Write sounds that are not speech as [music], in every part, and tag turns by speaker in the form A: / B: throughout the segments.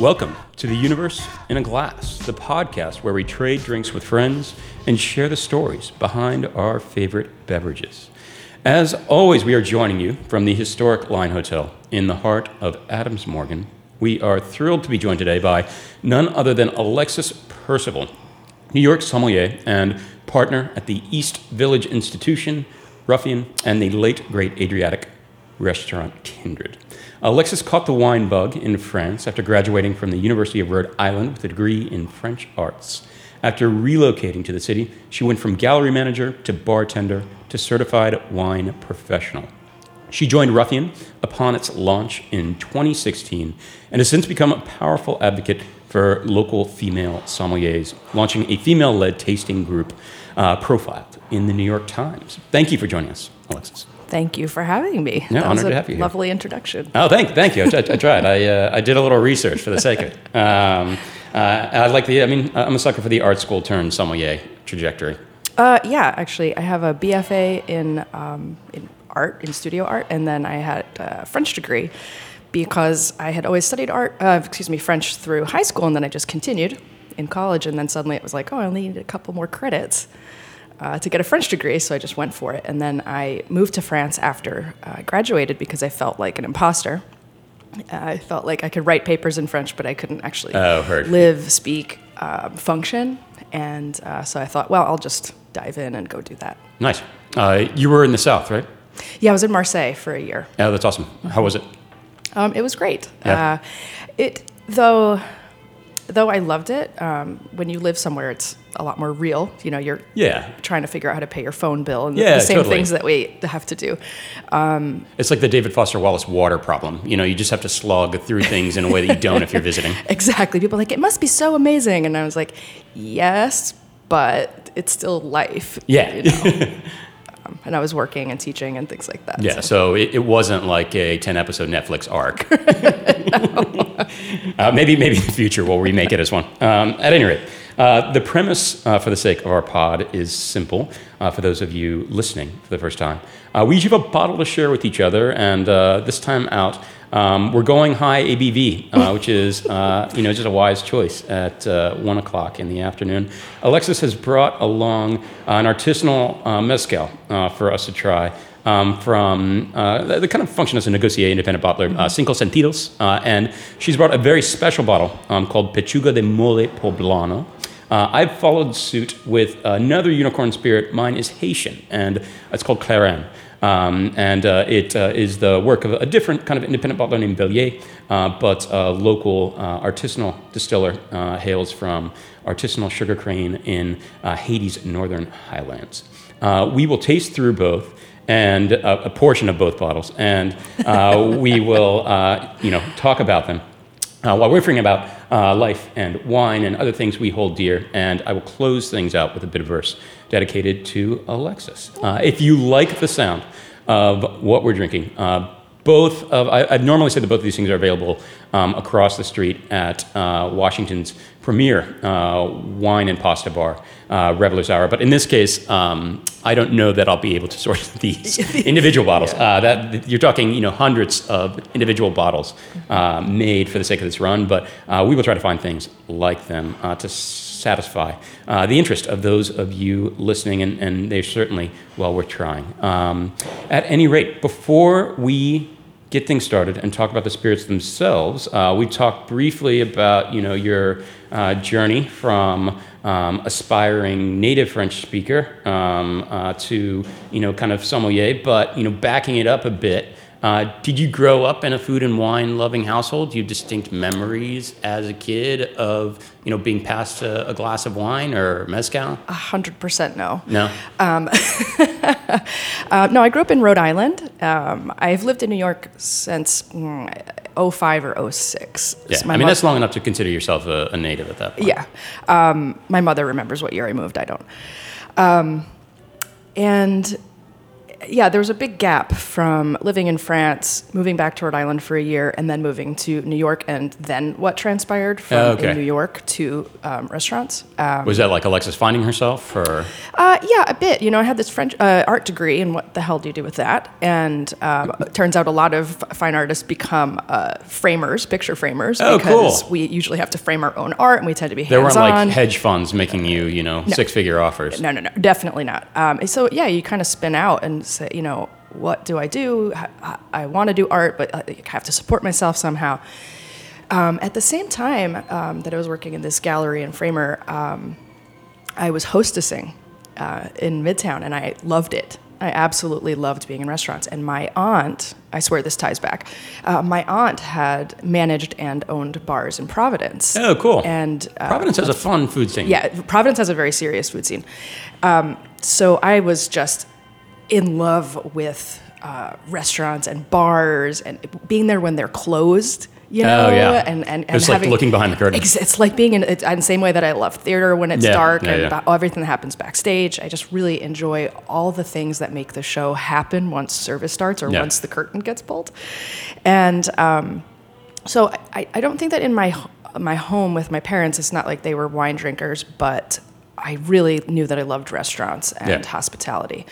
A: Welcome to the Universe in a Glass, the podcast where we trade drinks with friends and share the stories behind our favorite beverages. As always, we are joining you from the historic Line Hotel in the heart of Adams Morgan. We are thrilled to be joined today by none other than Alexis Percival, New York sommelier and partner at the East Village Institution, Ruffian, and the late great Adriatic restaurant Kindred. Alexis caught the wine bug in France after graduating from the University of Rhode Island with a degree in French arts. After relocating to the city, she went from gallery manager to bartender to certified wine professional. She joined Ruffian upon its launch in 2016 and has since become a powerful advocate for local female sommeliers, launching a female led tasting group uh, profiled in the New York Times. Thank you for joining us, Alexis.
B: Thank you for having me.
A: Yeah,
B: that
A: honored
B: was a
A: to have you here.
B: Lovely introduction.
A: Oh, thank, thank you. I, I, tried. I, uh, I did a little research for the sake of it. [laughs] Um, uh, I like the. I mean, I'm a sucker for the art school turned sommelier trajectory.
B: Uh, yeah, actually, I have a BFA in um, in art, in studio art, and then I had a French degree because I had always studied art. Uh, excuse me, French through high school, and then I just continued in college, and then suddenly it was like, oh, I only need a couple more credits. Uh, to get a French degree, so I just went for it. And then I moved to France after uh, I graduated because I felt like an imposter. Uh, I felt like I could write papers in French, but I couldn't actually
A: Oh,
B: live, speak, um, function. And uh, so I thought, well, I'll just dive in and go do that.
A: Nice. Uh, you were in the South, right?
B: Yeah, I was in Marseille for a year.
A: Yeah, that's awesome. How was it?
B: Um, it was great.
A: Yeah.
B: Uh, it though, though I loved it. Um, when you live somewhere, it's a lot more real. You know, you're
A: Yeah.
B: trying to figure out how to pay your phone bill and
A: Yeah,
B: the same
A: totally.
B: things that we have to do.
A: It's like the David Foster Wallace water problem. You know, you just have to slog through things in a way that you don't if you're visiting. [laughs]
B: Exactly. People are like it must be so amazing, and I was like, yes, but it's still life.
A: Yeah.
B: you know? [laughs] um, and I was working and teaching and things like that.
A: Yeah, so it, it wasn't like a 10 episode Netflix arc. [laughs] [laughs] uh, maybe, maybe in the future we'll remake it as one. Um, at any rate, uh, the premise uh, for the sake of our pod is simple uh, for those of you listening for the first time. Uh, we each have a bottle to share with each other, and uh, this time out, um, we're going high ABV, uh, [laughs] which is uh, you know just a wise choice at uh, one o'clock in the afternoon. Alexis has brought along an artisanal uh, mezcal uh, for us to try um, from uh, the, kind of function as a negotiator, independent bottler, uh, Cinco Sentidos, uh, and she's brought a very special bottle um, called Pechuga de Mole Poblano. Uh, I've followed suit with another unicorn spirit. Mine is Haitian, and it's called Clairin. Um, and uh, it uh, is the work of a different kind of independent bottler named Velier, uh, but a local uh, artisanal distiller hails from artisanal sugar cane in Haiti's northern highlands. We will taste through both and uh, a portion of both bottles, and uh, we will, uh, you know, talk about them uh, while riffing about uh, life and wine and other things we hold dear. And I will close things out with a bit of verse dedicated to Alexis. Uh, if you like the sound of what we're drinking, both of I, I'd normally say that both of these things are available um, across the street at Washington's premier wine and pasta bar, uh, Revelers Hour. But in this case, um, I don't know that I'll be able to sort [laughs] these [laughs] individual bottles. Uh, that you're talking, you know, hundreds of individual bottles uh, made for the sake of this run. But uh, we will try to find things like them uh, to satisfy uh, the interest of those of you listening, and, and they're certainly well worth trying. Um, at any rate, before we get things started and talk about the spirits themselves, uh, we talked briefly about you know your uh, journey from um, aspiring native French speaker um, uh, to you know kind of sommelier, but you know backing it up a bit. Uh, did you grow up in a food and wine loving household? Do you have distinct memories as a kid of you know being passed a, a glass of wine or mezcal?
B: A hundred percent no.
A: No. [laughs] [laughs]
B: Uh, no, I grew up in Rhode Island. Um, I've lived in New York since mm, 05 or 06.
A: Yeah,
B: So
A: I mean
B: mo-
A: that's long enough to consider yourself a, a native at that point.
B: Yeah. Um, my mother remembers what year I moved. I don't. Um, and yeah, there was a big gap from living in France, moving back to Rhode Island for a year, and then moving to New York, and then what transpired from
A: Oh, okay.
B: in New York to um, restaurants. Um,
A: Was that like Alexis finding herself, or
B: uh, yeah, a bit. You know, I had this French uh, art degree, and what the hell do you do with that? And um, [laughs] it turns out a lot of fine artists become uh, framers, picture framers,
A: Oh,
B: because
A: cool.
B: we usually have to frame our own art, and we tend to be
A: there weren't like hedge funds making you, you know, six-figure offers?
B: No, no, no, definitely not. Um, so yeah, you kind of spin out and say, you know, what do I do? I, I want to do art, but I have to support myself somehow. Um, at the same time um, that I was working in this gallery and framer, um, I was hostessing uh, in Midtown, and I loved it. I absolutely loved being in restaurants. And my aunt, I swear this ties back, uh, my aunt had managed and owned bars in Providence.
A: Oh, cool.
B: And uh,
A: Providence has a fun food scene.
B: yeah, Providence has a very serious food scene. Um, so I was just in love with uh, restaurants and bars and being there when they're closed. You know,
A: Oh, yeah.
B: and and, and
A: It's like looking behind the curtain.
B: Ex- It's like being in, it's in the same way that I love theater when it's
A: Yeah,
B: dark
A: yeah,
B: and
A: yeah.
B: everything that happens backstage. I just really enjoy all the things that make the show happen once service starts or once the curtain gets pulled. And um, so I, I don't think that in my my home with my parents, it's not like they were wine drinkers, but I really knew that I loved restaurants and
A: Yeah.
B: hospitality.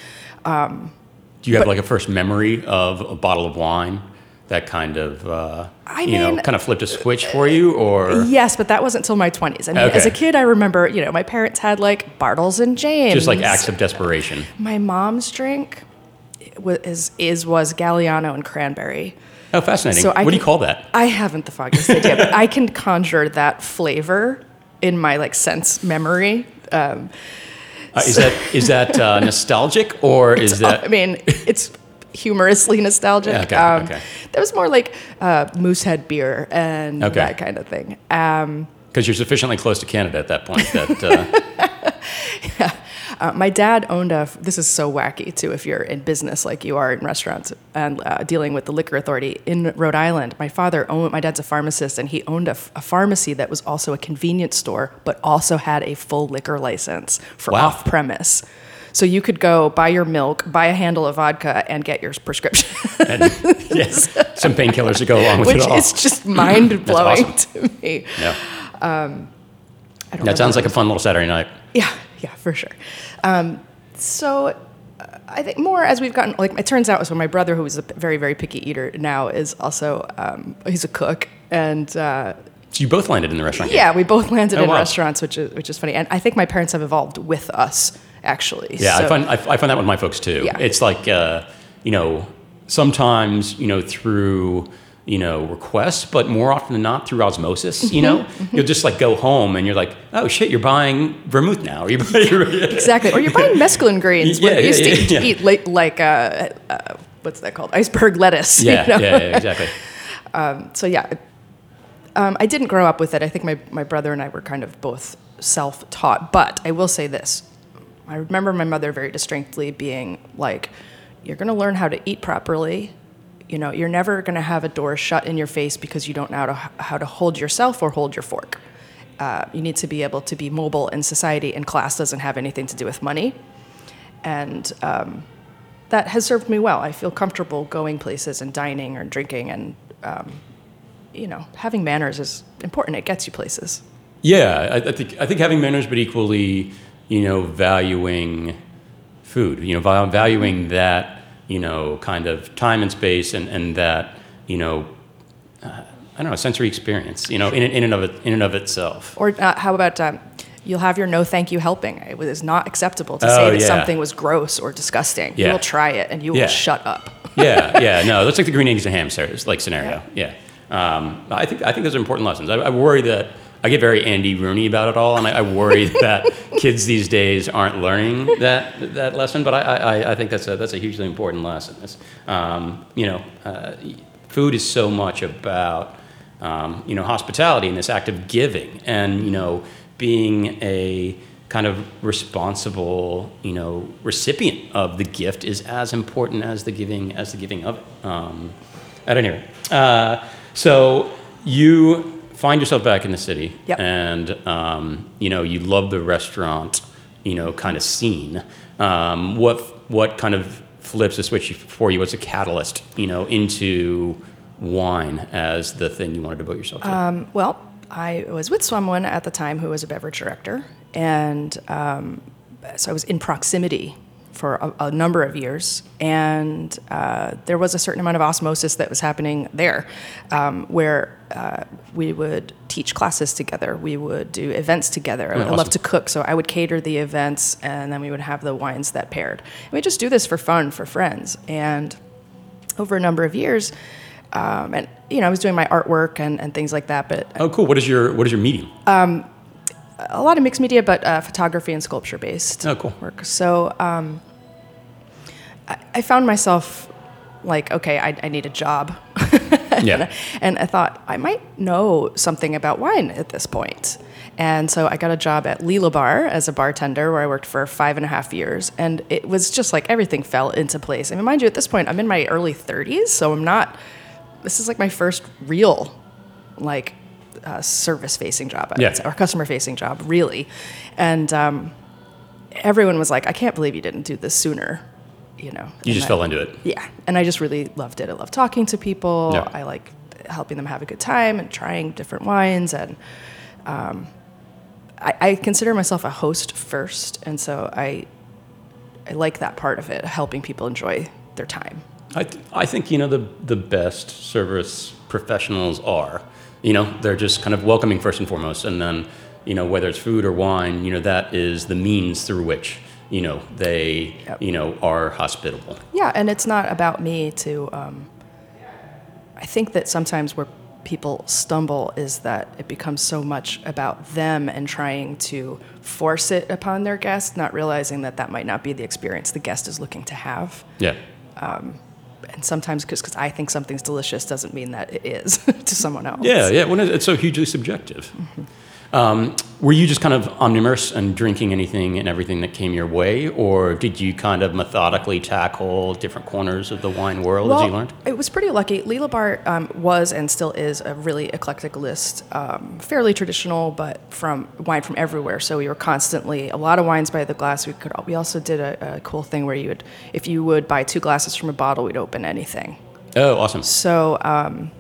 A: Do you have
B: But-
A: like a first memory of a bottle of wine that kind of, uh,
B: I
A: you know,
B: mean-
A: kind of flipped a switch for you, or
B: Yes, but that wasn't until my 20s. I mean, as a kid, I remember, you know, my parents had like Bartles and James.
A: just like acts of desperation?
B: My mom's drink was, is, is was Galliano and cranberry.
A: Oh, fascinating.
B: So
A: what
B: I
A: do you call that?
B: I haven't the foggiest idea, but I can conjure that flavor in my like sense memory. Um,
A: Uh, is that is that uh, nostalgic or is that
B: I mean, it's humorously nostalgic.
A: Yeah, okay,
B: um,
A: okay.
B: That was more like uh, Moosehead beer and
A: Okay.
B: that kind of thing. Um,
A: because you're sufficiently close to Canada at that point that uh, [laughs]
B: uh, my dad owned a. This is so wacky too. If you're in business like you are in restaurants and uh, dealing with the liquor authority in Rhode Island, my father owned. My dad's a pharmacist, and he owned a pharmacy that was also a convenience store, but also had a full liquor license for
A: Wow.
B: off premise. So you could go buy your milk, buy a handle of vodka, and get your prescription.
A: and, yes, some painkillers to go along with
B: which
A: it all.
B: is just mind blowing
A: awesome.
B: to me.
A: yeah.
B: I don't
A: That sounds like a fun little Saturday night.
B: yeah, [laughs] yeah, for sure. Um, so uh, I think more as we've gotten like it turns out so my brother who is a very very picky eater now is also um, he's a cook and. Uh,
A: So you both landed in the restaurant. game.
B: yeah, we both landed
A: Oh,
B: in
A: wow.
B: restaurants, which is which is funny, and I think my parents have evolved with us actually.
A: Yeah, I find I, I find that with my folks too.
B: Yeah.
A: It's like uh, you know sometimes you know through you know requests, but more often than not through osmosis. You know,
B: Mm-hmm.
A: you'll just like go home and you're like, oh shit, you're buying vermouth now. You're buying, [laughs]
B: exactly, or you're buying mesclun greens.
A: Yeah, yeah,
B: used to
A: yeah,
B: eat,
A: yeah.
B: eat like, like uh, uh, what's that called? Iceberg lettuce. [laughs] you
A: yeah,
B: know?
A: yeah, yeah, exactly. [laughs]
B: so yeah, um, I didn't grow up with it. I think my, my brother and I were kind of both self taught. But I will say this I remember my mother very distinctly being like, You're going to learn how to eat properly. You know, you're never going to have a door shut in your face because you don't know how to, how to hold yourself or hold your fork. Uh, you need to be able to be mobile in society, and class doesn't have anything to do with money. And um, that has served me well. I feel comfortable going places and dining or drinking, and um, you know, having manners is important. It gets you places.
A: Yeah, I, I think I think having manners, but equally, you know, valuing food. You know, valuing that you know kind of time and space, and and that you know, uh, I don't know, sensory experience. You know, in in and of it, in and of itself.
B: Or uh, how about um, you'll have your no thank you helping? It was not acceptable to
A: Oh,
B: say that
A: yeah.
B: something was gross or disgusting. You will try it, and you
A: Yeah.
B: will shut up. [laughs]
A: yeah, yeah, no, that's like the green eggs and ham like scenario. Yeah, Um, I think I think those are important lessons. I, I worry that I get very Andy Rooney about it all, and I, I worry [laughs] that kids these days aren't learning that that lesson. But I, I, I think that's a that's a hugely important lesson. It's, um, you know, uh, food is so much about um, you know hospitality and this act of giving, and you know being a kind of responsible, you know, recipient of the gift is as important as the giving as the giving of it. Um, at any rate, uh, so you find yourself back in the city,
B: Yep.
A: and um, you know you love the restaurant, you know, kind of scene. Um, what what kind of flips a switch for you? What's a catalyst, you know, into wine as the thing you want to devote yourself to?
B: Well, I was with someone at the time who was a beverage director, and um, so I was in proximity for a, a number of years, and uh, there was a certain amount of osmosis that was happening there, um, where uh, we would teach classes together, we would do events together. I
A: awesome.
B: love to cook, so I would cater the events, and then we would have the wines that paired. And we just do this for fun, for friends, and over a number of years. Um, and you know, I was doing my artwork and, and things like that, but
A: oh, cool. What is your what is your medium?
B: a lot of mixed media, but uh, photography and sculpture based
A: Oh, cool.
B: work. So um, I, I found myself like, okay, I, I need a job. [laughs]
A: yeah.
B: and I thought I might know something about wine at this point. And so I got a job at Lelabar as a bartender where I worked for five and a half years. And it was just like everything fell into place. I mean, mind you, at this point, I'm in my early 30s, so I'm not, this is like my first real, like, uh, service facing job, I
A: Yeah.
B: say, or customer facing job, really. And um, everyone was like, I can't believe you didn't do this sooner, you know.
A: You just
B: I-
A: fell into it.
B: yeah, and I just really loved it. I love talking to people.
A: Yeah.
B: I like helping them have a good time and trying different wines. And um, I, I consider myself a host first, and so I I like that part of it, helping people enjoy their time.
A: I, th- I think you know the the best service professionals are you know they're just kind of welcoming first and foremost and then you know whether it's food or wine you know that is the means through which you know they
B: Yep.
A: you know are hospitable
B: Yeah, and it's not about me to. Um, I think that sometimes where people stumble is that it becomes so much about them and trying to force it upon their guest, not realizing that that might not be the experience the guest is looking to have.
A: yeah
B: And sometimes, because I think something's delicious, doesn't mean that it is [laughs] to someone else.
A: yeah yeah when it's so hugely subjective um, were you just kind of omnivorous and drinking anything and everything that came your way or did you kind of methodically tackle different corners of the wine world as you learned
B: It was pretty lucky. Lelabar um, was and still is a really eclectic list, um, fairly traditional, but from wine from everywhere. So we were constantly a lot of wines by the glass. We could. We also did a, a cool thing where you would, if you would buy two glasses from a bottle, we'd open anything.
A: oh awesome
B: So. Um,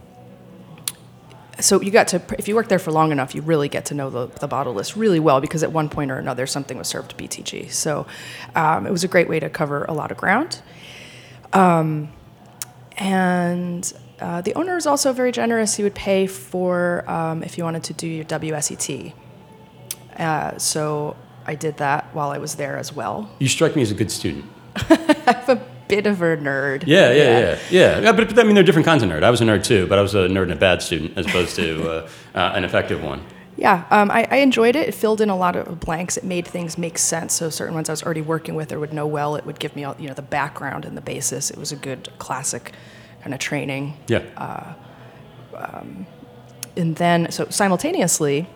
B: so you got to if you work there for long enough you really get to know the, the bottle list really well because at one point or another something was served to btg so um, it was a great way to cover a lot of ground. Um, and uh, the owner was also very generous. He would pay for um, if you wanted to do your wset uh, so i did that while i was there as well.
A: You strike me as a good student [laughs]
B: bit of a nerd
A: Yeah, yeah, yeah, yeah. yeah but, but I mean, there are different kinds of nerd. I was a nerd too, but I was a nerd and a bad student as opposed to uh, uh, an effective one.
B: Yeah, um, I, I enjoyed it. It filled in a lot of blanks. It made things make sense. So certain ones I was already working with or would know well, it would give me all, you know the background and the basis. It was a good classic kind of training.
A: Yeah.
B: And then so simultaneously,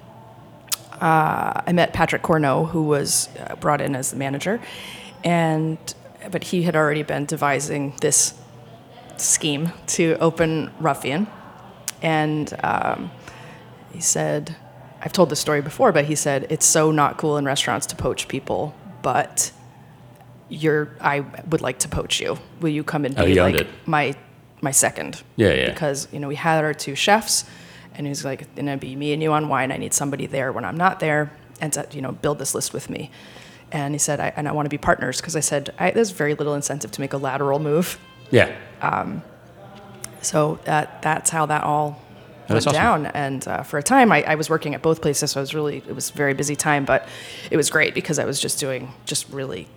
B: uh, I met Patrick Cournot, who was uh, brought in as the manager, and but he had already been devising this scheme to open Ruffian, and um, he said, I've told this story before, but he said it's so not cool in restaurants to poach people, but you're I would like to poach you. Will you come and
A: Oh,
B: be like
A: it.
B: my my second?
A: Yeah, yeah.
B: Because you know we had our two chefs, and he's like, "It's gonna be me and you on wine. I need somebody there when I'm not there, and to you know build this list with me." And he said, I, "And I want to be partners," because I said I, there's very little incentive to make a lateral move.
A: Yeah.
B: So that that's how that all
A: that's
B: went
A: awesome.
B: down. And uh, for a time, I, I was working at both places, so I was really it was a very busy time, but it was great because I was just doing just really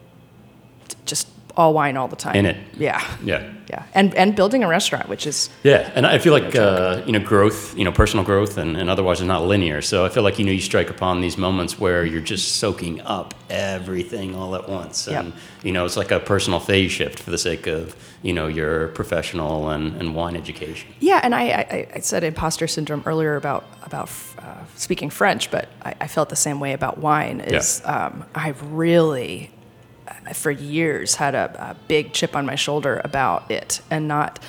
B: just all wine all the time.
A: In it.
B: Yeah.
A: Yeah.
B: Yeah. And and building a restaurant, which is
A: Yeah, and I feel like uh, you know growth, you know, personal growth, and, and otherwise is not linear. So I feel like you know you strike upon these moments where you're just soaking up everything all at once, and
B: Yep.
A: you know it's like a personal phase shift for the sake of you know your professional and, and wine education.
B: Yeah, and I, I, I said imposter syndrome earlier about about uh, speaking French, but I, I felt the same way about wine. Is um, I've really, for years, had a, a big chip on my shoulder about it, and not,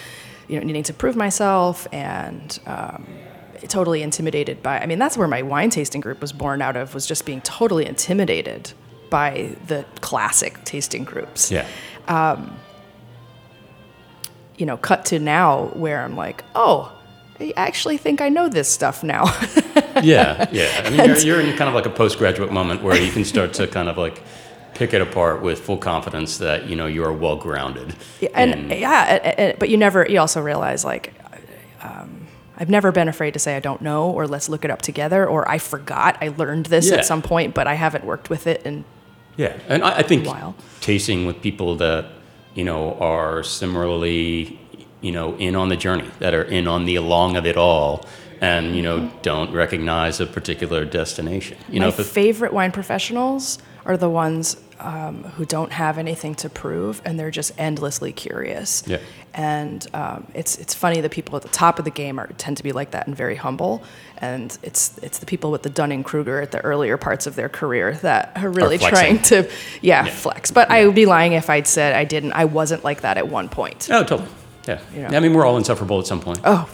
B: you know, needing to prove myself, and um, totally intimidated by. I mean, that's where my wine tasting group was born out of. Was just being totally intimidated by the classic tasting groups
A: Yeah,
B: you know, cut to now where I'm like, oh, I actually think I know this stuff now.
A: yeah, yeah. I mean, you're, [laughs] you're in kind of like a postgraduate moment where you can start to kind of like pick it apart with full confidence that you know you are well grounded.
B: Yeah, and yeah, and- but you never. You also realize like. Um, I've never been afraid to say I don't know, or let's look it up together, or I forgot I learned this
A: Yeah.
B: at some point, but I haven't worked with it. And
A: Yeah, and I, I think
B: While.
A: tasting with people that you know are similarly, you know, in on the journey, that are in on the along of it all, and you know, don't recognize a particular destination. You know,
B: my
A: if it-
B: favorite wine professionals are the ones um, who don't have anything to prove, and they're just endlessly curious.
A: Yeah.
B: And um, it's it's funny the people at the top of the game are tend to be like that and very humble, and it's it's the people with the Dunning Kruger at the earlier parts of their career that are really trying to yeah,
A: Yeah.
B: flex. But I would be lying if I'd said I didn't. I wasn't like that at one point.
A: oh, totally. Yeah.
B: You know.
A: I mean, we're all insufferable at some point.
B: Oh.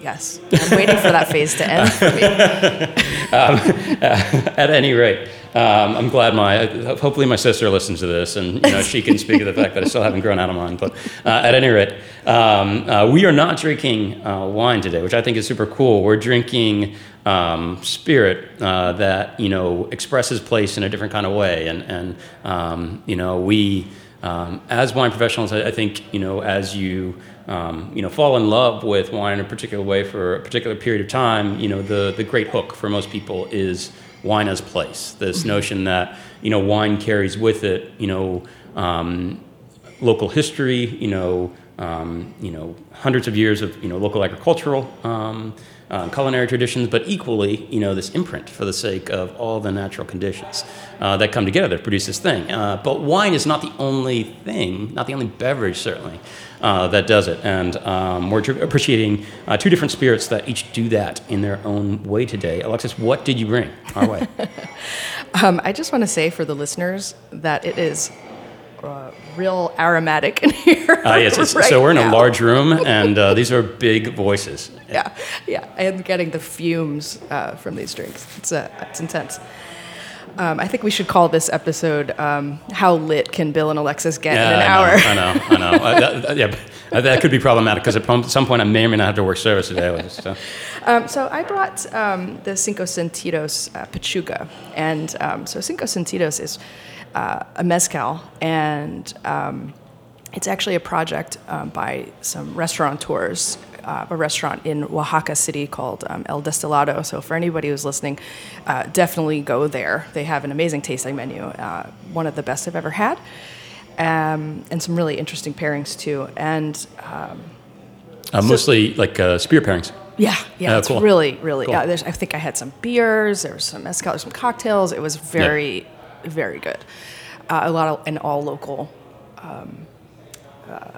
B: Yes, I'm waiting for that phase to end for me. [laughs]
A: At any rate, um, I'm glad my hopefully my sister listens to this and you know she can speak to the fact that I still haven't grown out of mine. But uh, at any rate, um, uh, we are not drinking uh, wine today, which I think is super cool. We're drinking um, spirit uh, that you know expresses place in a different kind of way, and and um, you know we um, as wine professionals, I, I think you know as you um, you know fall in love with wine in a particular way for a particular period of time, you know the the great hook for most people is wine as place. This notion that you know wine carries with it you know um, local history, you know, um, you know, hundreds of years of you know local agricultural um, uh, culinary traditions, but equally, you know, this imprint for the sake of all the natural conditions uh, that come together to produce this thing. Uh, but wine is not the only thing, not the only beverage, certainly. Uh, that does it, and um, we're appreciating uh, two different spirits that each do that in their own way today. Alexis, what did you bring our way? [laughs]
B: Um, I just want to say for the listeners that it is uh, real aromatic in here.
A: Uh, yes, [laughs] it's,
B: right
A: so we're in a large room, [laughs] and uh, these are big voices.
B: Yeah, yeah. I am getting the fumes uh, from these drinks. It's uh, it's intense. Um, I think we should call this episode um, "How lit can Bill and Alexis get in an
A: I
B: hour?"
A: Know, I know, I know. Uh, that, that- yeah, that could be problematic because at some point I may or may not have to work service today. Just, uh,
B: Um, so I brought um, the Cinco Sentidos uh, and um, so Cinco Sentidos is uh, a mezcal, and um, it's actually a project um, by some restaurateurs. Uh, a restaurant in Oaxaca City called um, El Destilado. So for anybody who's listening, uh, definitely go there. They have an amazing tasting menu, uh, one of the best I've ever had, um, and some really interesting pairings too. And
A: uh, mostly like uh, spear pairings.
B: Yeah, yeah,
A: Oh,
B: it's
A: cool.
B: really, really.
A: Cool.
B: Uh, there's, I think I had some beers. There was some mezcal. Some cocktails. It was very, very good. Uh, a lot of and all local, um, uh,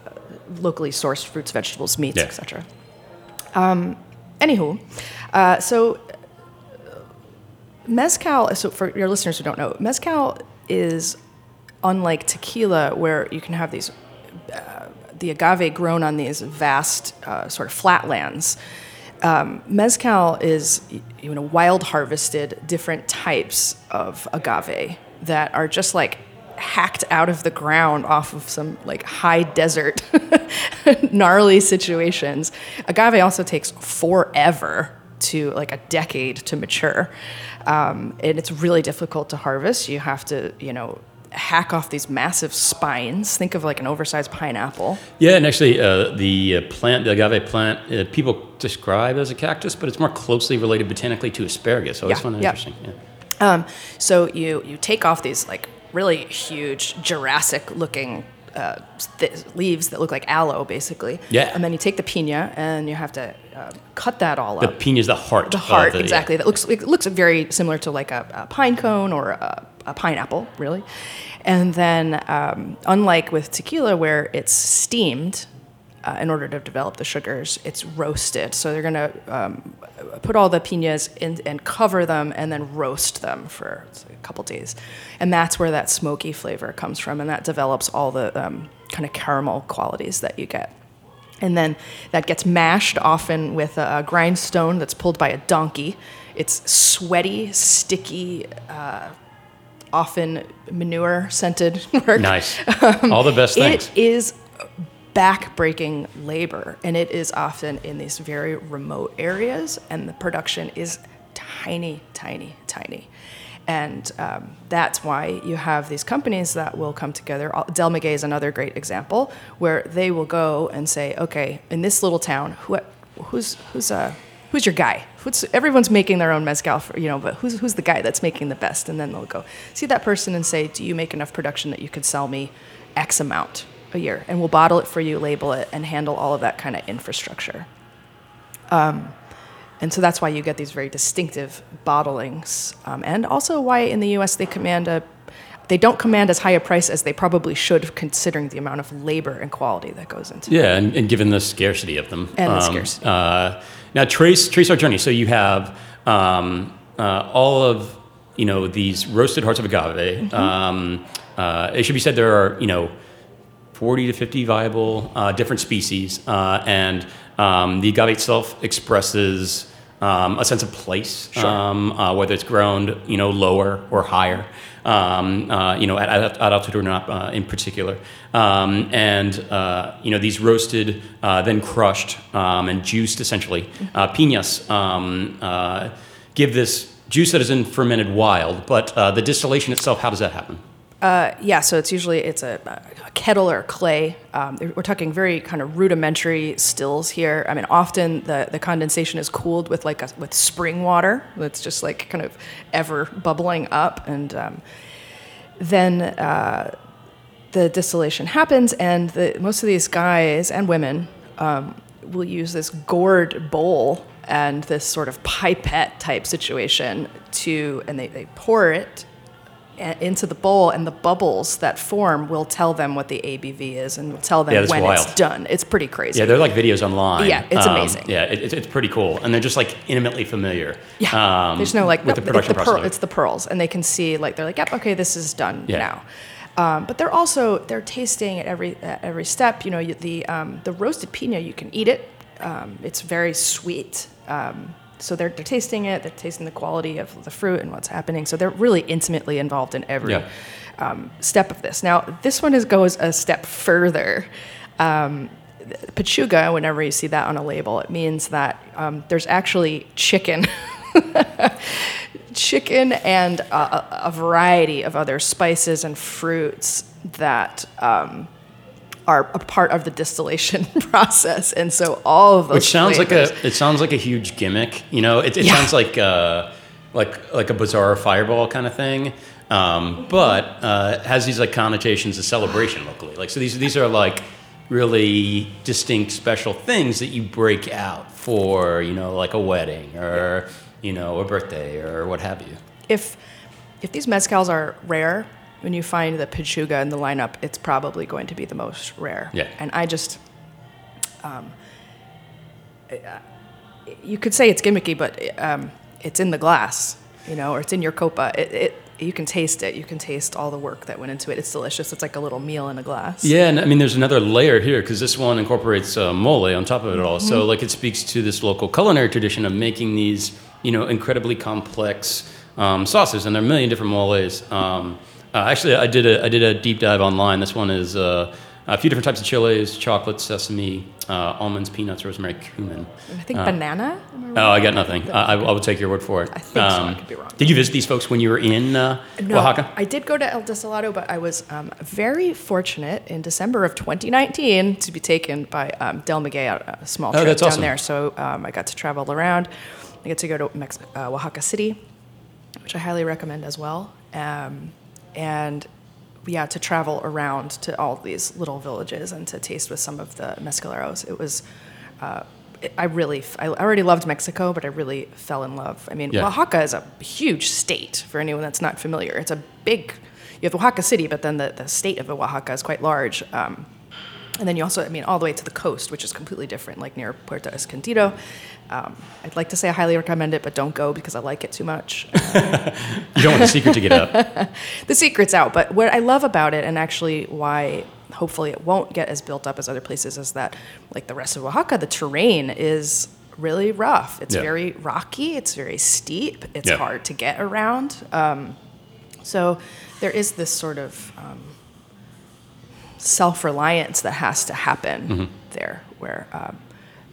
B: locally sourced fruits, vegetables, meats,
A: Yeah.
B: etc. Um, anywho, uh, so uh, mezcal. So for your listeners who don't know, mezcal is unlike tequila, where you can have these uh, the agave grown on these vast uh, sort of flatlands. Um, mezcal is you know wild harvested different types of agave that are just like hacked out of the ground off of some like high desert [laughs] gnarly situations. Agave also takes forever to like a decade to mature. Um, and it's really difficult to harvest. You have to, you know, hack off these massive spines. Think of like an oversized pineapple.
A: Yeah, and actually, uh, the uh, plant, the agave plant, uh, people describe as a cactus, but it's more closely related botanically to asparagus. So it's
B: Yeah,
A: fun and
B: yeah.
A: interesting. Yeah.
B: Um, so you you take off these like really huge Jurassic looking uh, th- leaves that look like aloe, basically.
A: Yeah.
B: And then you take the pina and you have to uh, cut that all
A: The
B: up.
A: pina is the heart.
B: The heart,
A: yeah.
B: exactly. That looks it looks very similar to like a, a pine cone or a, a pineapple, really. And then, um, unlike with tequila, where it's steamed uh, in order to develop the sugars, it's roasted. So they're gonna um, put all the pinas in and cover them, and then roast them for a couple days, and that's where that smoky flavor comes from, and that develops all the um, kind of caramel qualities that you get. And then that gets mashed often with a grindstone that's pulled by a donkey. It's sweaty, sticky, uh, often manure scented [laughs] work.
A: Nice. All the best things.
B: It is back-breaking labor, and it is often in these very remote areas, and the production is tiny, tiny, tiny. And um, that's why you have these companies that will come together. Del Maguey is another great example where they will go and say, okay, in this little town, who, who's, who's, uh, who's your guy? Who's, everyone's making their own mezcal, for, you know, but who's, who's the guy that's making the best? And then they'll go see that person and say, do you make enough production that you could sell me X amount a year? And we'll bottle it for you, label it, and handle all of that kind of infrastructure. Um, and so that's why you get these very distinctive bottlings, um, and also why in the U.S. they command a they don't command as high a price as they probably should, considering the amount of labor and quality that goes into.
A: Yeah, and, and given the scarcity of them.
B: And um, the scarcity. Uh,
A: now, trace trace our journey. So you have um, uh, all of you know these roasted hearts of agave. Mm-hmm. Um, uh, it should be said there are you know 40 to 50 viable uh, different species, uh, and um, the agave itself expresses um, a sense of place,
B: sure. um,
A: uh, whether it's grown, you know, lower or higher, um, uh, you know, at, at, altitude or not uh, in particular. Um, and, uh, you know, these roasted, uh, then crushed um, and juiced essentially, uh, piñas um, give this juice that is in fermented wild, but the distillation itself, how does that happen?
B: Uh, yeah, so it's usually it's a, a kettle or clay. Um, we're talking very kind of rudimentary stills here. I mean, often the, the condensation is cooled with like a, with spring water. that's just like kind of ever bubbling up, and um, then uh, the distillation happens, and the, most of these guys and women um, will use this gourd bowl and this sort of pipette type situation to, and they, they pour it into the bowl, and the bubbles that form will tell them what the ABV is and will tell them
A: yeah,
B: when
A: wild.
B: it's done. It's pretty crazy.
A: Yeah, they're like videos online.
B: Yeah, it's um, amazing.
A: Yeah, it, it's pretty cool, and they're just like intimately familiar.
B: Yeah, um, there's no like
A: with the production
B: it's
A: the process.
B: it's the pearls, and they can see like they're like, yep, okay, this is done
A: yeah.
B: now. Um, but they're also they're tasting at every at every step. You know, the um, the roasted piña, you can eat it. Um, it's very sweet. Um, so they're, they're tasting it, they're tasting the quality of the fruit and what's happening. So they're really intimately involved in every
A: yeah.
B: um, step of this. Now, this one is, goes a step further. Um, pechuga, whenever you see that on a label, it means that um, there's actually chicken. [laughs] chicken and a, a, variety of other spices and fruits that um, are a part of the distillation [laughs] process, and so all of those.
A: Which sounds
B: flavors,
A: like a it sounds like a huge gimmick. You know, it, it
B: Yeah.
A: sounds like uh, like like a bizarre fireball kind of thing. Um, but uh, has these like connotations of celebration locally. Like so, these these are like really distinct, special things that you break out for. You know, like a wedding or you know a birthday or what have you.
B: if if these mezcals are rare, when you find the pechuga in the lineup, it's probably going to be the most rare.
A: Yeah.
B: And I just, um, you could say it's gimmicky, but um, it's in the glass, you know, or it's in your copa. It, it you can taste it. You can taste all the work that went into it. It's delicious. It's like a little meal in a glass.
A: Yeah, and I mean, there's another layer here because this one incorporates uh, mole on top of it all. So, like, it speaks to this local culinary tradition of making these, you know, incredibly complex um, sauces, and there are a million different moles. Um, uh, actually, I did a I did a deep dive online. This one is uh, a few different types of chilies: chocolate, sesame, uh, almonds, peanuts, rosemary, cumin.
B: I think
A: Uh,
B: banana. I
A: Oh. I got nothing. I, I would take your word for it. Um,
B: I think so. I could be wrong.
A: Did you visit these folks when you were in uh,
B: No,
A: Oaxaca?
B: I did go to El Destilado, but I was um, very fortunate in December of 2019 to be taken by um, Del Maguey on a small
A: Oh,
B: trip
A: that's
B: down
A: awesome.
B: there. So um, I got to travel around. I get to go to Mex- uh, Oaxaca City, which I highly recommend as well. Um, and yeah, to travel around to all these little villages and to taste with some of the mezcaleros. It was. Uh, it- I really, I already loved Mexico, but I really fell in love. I mean,
A: Yeah.
B: Oaxaca is a huge state for anyone that's not familiar. It's a big, you have Oaxaca City, but then the, the state of Oaxaca is quite large. Um, and then you also, I mean, all the way to the coast, which is completely different, like near Puerto Escondido. Um, I'd like to say I highly recommend it, but don't go because I like it too much. [laughs] [laughs]
A: You don't want the secret to get out. [laughs]
B: the secret's out. But what I love about it, and actually why hopefully it won't get as built up as other places, is that like the rest of Oaxaca, the terrain is really rough. It's
A: Yeah.
B: very rocky. It's very steep. It's
A: Yeah.
B: hard to get around. Um, so there is this sort of um, self reliance that has to happen
A: Mm-hmm.
B: there, where um,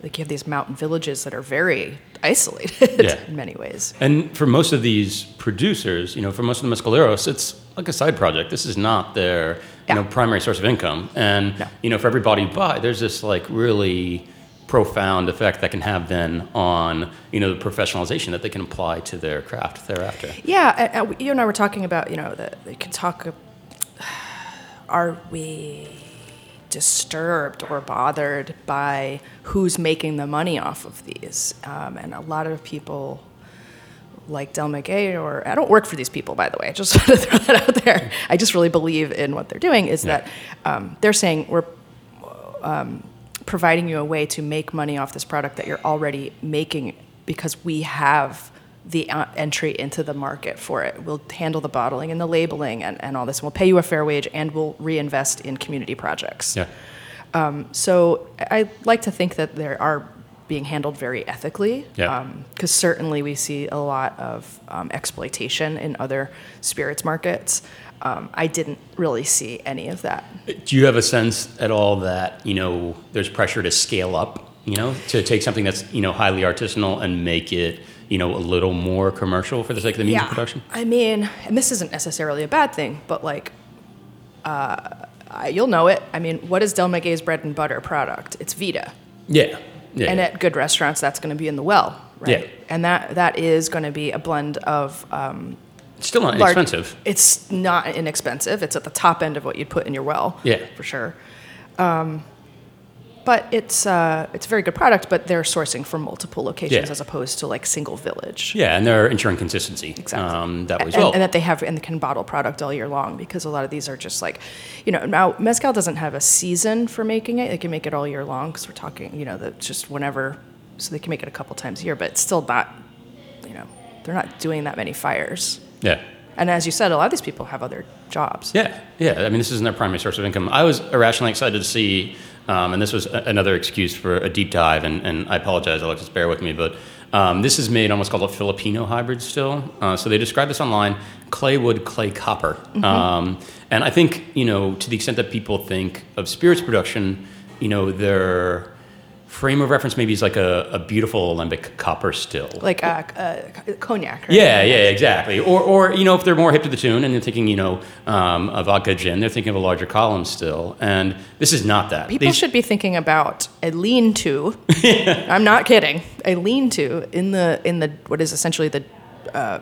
B: like you have these mountain villages that are very isolated
A: Yeah. [laughs]
B: in many ways.
A: And for most of these producers, you know, for most of the mezcaleros, it's like a side project. This is not their, you
B: Yeah.
A: know, primary source of income. And
B: No.
A: you know, for everybody you buy, there's this like really profound effect that can have then on you know the professionalization that they can apply to their craft thereafter.
B: Yeah, you and I were talking about, you know, that they can talk. Are we disturbed or bothered by who's making the money off of these? Um, and a lot of people like Del Maguey, or I don't work for these people, by the way. [laughs] I just want to throw that out there. I just really believe in what they're doing. Is
A: Yeah.
B: that um, they're saying we're um, providing you a way to make money off this product that you're already making because we have the uh, entry into the market for it. We'll handle the bottling and the labeling and, and all this. We'll pay you a fair wage and we'll reinvest in community projects.
A: Yeah.
B: So I like to think that they are being handled very ethically.
A: Yeah.
B: Because certainly we see a lot of um, exploitation in other spirits markets. Um, I didn't really see any of that.
A: Do you have a sense at all that you know there's pressure to scale up? You know, to take something that's you know highly artisanal and make it you know a little more commercial for the sake of the music of production.
B: I mean, and this isn't necessarily a bad thing, but like, uh, you'll know it. I mean, what is Del Maguey's bread and butter product? It's Vida.
A: Yeah. Yeah.
B: And at good restaurants, that's going to be in the well, right?
A: Yeah.
B: And that that is going to be a blend of um,
A: it's still not
B: large-
A: expensive.
B: It's not inexpensive. It's at the top end of what you'd put in your well.
A: Yeah.
B: for sure. Um, but it's uh, it's a very good product. But they're sourcing from multiple locations
A: Yeah.
B: as opposed to like single village.
A: Yeah, and they're ensuring consistency.
B: Exactly.
A: Um, that way as
B: and,
A: well.
B: and that they have and they can bottle product all year long because a lot of these are just like, you know, now mezcal doesn't have a season for making it. They can make it all year long because we're talking, you know, that just whenever, so they can make it a couple times a year, but it's still not, you know, they're not doing that many fires.
A: yeah.
B: And as you said, a lot of these people have other jobs.
A: Yeah, yeah. I mean, this isn't their primary source of income. I was irrationally excited to see, um, and this was a- another excuse for a deep dive, and, and I apologize, Alexis, bear with me, but um, this is made on what's called a Filipino hybrid still. Uh, so they describe this online clay wood, clay copper. Um, and I think, you know, to the extent that people think of spirits production, you know, their frame of reference maybe is like a, a beautiful alembic copper still.
B: Like a, uh, cognac. Right?
A: Yeah, yeah, exactly. Or, or you know, if they're more hip to the tune and they're thinking, you know, um, a vodka gin, they're thinking of a larger column still. And this is not that.
B: People
A: These-
B: should be thinking about a lean-to. [laughs] I'm not kidding. A lean-to in the in the what is essentially the uh,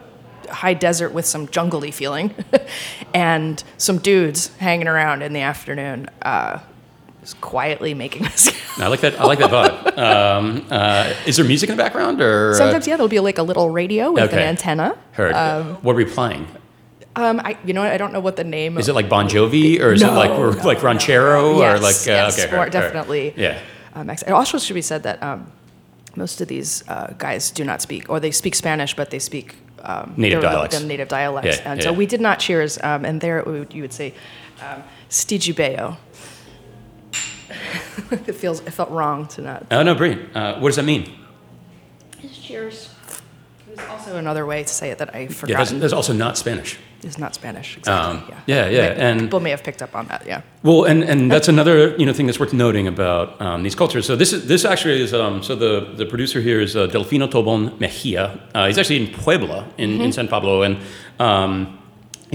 B: high desert with some jungly feeling, [laughs] and some dudes hanging around in the afternoon, uh, just quietly making this. [laughs]
A: I like that. I like that vibe. um, uh, is there music in the background, or uh,
B: Sometimes, yeah, there'll be like a little radio with
A: Okay.
B: an antenna.
A: heard? what are we playing?
B: Um, I, you know, what? I don't know what the name.
A: Of Is it like Bon Jovi, or is it
B: No,
A: like
B: no, [laughs]
A: like Ranchero, or
B: Yes,
A: like uh,
B: yes,
A: okay,
B: or
A: heard, heard.
B: definitely.
A: Yeah,
B: Um, it also should be said that um, most of these uh, guys do not speak, or they speak Spanish, but they speak um,
A: Native
B: their-
A: dialects.
B: their native dialects.
A: Yeah,
B: and
A: yeah.
B: so we did not cheers, um, and there it would, you would say um, "Stigibeo." [laughs] it feels it felt wrong to not.
A: Oh no, brilliant. Uh, what does that mean?
B: Cheers. There's also another way to say it that I
A: Yeah,
B: forgot.
A: that's, that's also not Spanish.
B: it's not Spanish. Exactly.
A: Um,
B: yeah.
A: yeah, yeah,
B: May-
A: and-
B: people may have picked up on that. Yeah.
A: Well, and, and that's another you know thing that's worth noting about um, these cultures. So this is this actually is um, so the the producer here is uh, Delfino Tobon Mejia. Uh, he's actually in Puebla in, in San Pablo, and um,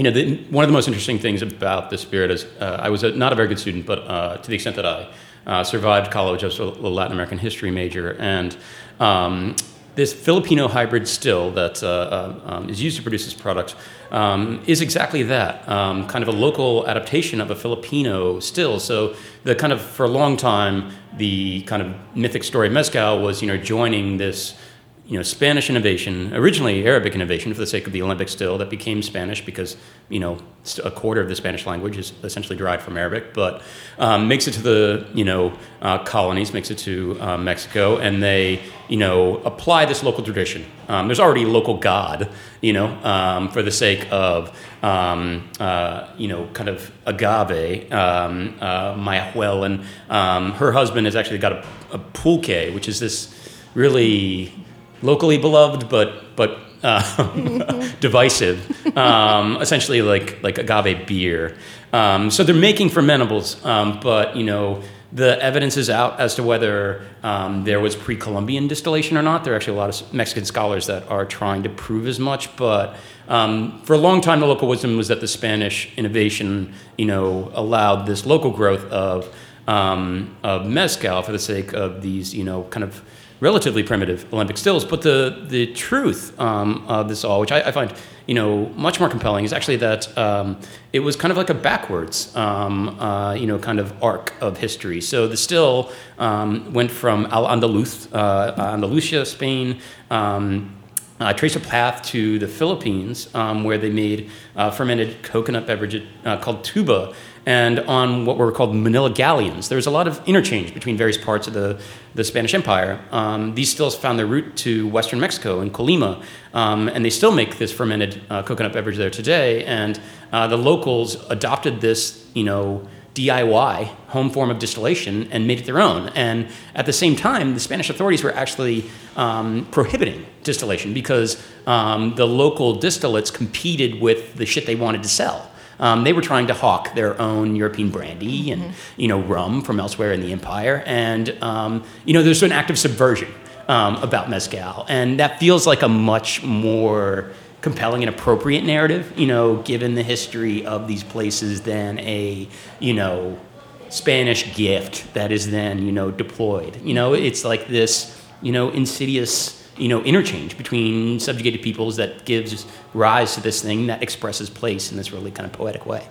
A: you know the, one of the most interesting things about the spirit is uh, I was a, not a very good student, but uh, to the extent that I uh, survived college, I was a Latin American history major, and um, this Filipino hybrid still that uh, uh, um, is used to produce this product um, is exactly that um, kind of a local adaptation of a Filipino still. So the kind of for a long time the kind of mythic story of mezcal was you know joining this you know Spanish innovation, originally Arabic innovation for the sake of the alembic still that became Spanish because you know a quarter of the Spanish language is essentially derived from Arabic, but um, makes it to the you know uh, colonies, makes it to uh, Mexico, and they you know apply this local tradition. Um, there's already local God, you know, um, for the sake of um, uh, you know kind of agave, um, uh, Mayahuel, and um, her husband has actually got a, a pulque, which is this really locally beloved, but but um, [laughs] divisive, um, essentially like like agave beer. Um, so they're making fermentables, um, but you know the evidence is out as to whether um, there was pre-Columbian distillation or not. There are actually a lot of Mexican scholars that are trying to prove as much, but um, for a long time, the local wisdom was that the Spanish innovation, you know, allowed this local growth of um, of mezcal for the sake of these, you know, kind of relatively primitive alembic stills. But the the truth um, of this all, which I, I, find you know much more compelling, is actually that um, it was kind of like a backwards um, uh, you know kind of arc of history. So the still um, went from Al Andalus, uh, Andalusia, Spain. Um, uh, traced a path to the Philippines, um, where they made uh, fermented coconut beverage uh, called tuba, and on what were called Manila galleons. There was a lot of interchange between various parts of the, the Spanish Empire. Um, these stills found their route to western Mexico in Colima, um, and they still make this fermented uh, coconut beverage there today. And uh, the locals adopted this, you know, DIY home form of distillation and made it their own. And at the same time, the Spanish authorities were actually um, prohibiting distillation because um, the local distillates competed with the shit they wanted to sell. Um, they were trying to hawk their own European brandy and mm-hmm. you know rum from elsewhere in the empire, and um, you know there's an act of subversion um, about mezcal, and that feels like a much more compelling and appropriate narrative, you know, given the history of these places than a you know Spanish gift that is then you know deployed. You know, it's like this you know insidious you know, interchange between subjugated peoples that gives rise to this thing that expresses place in this really kind of poetic way.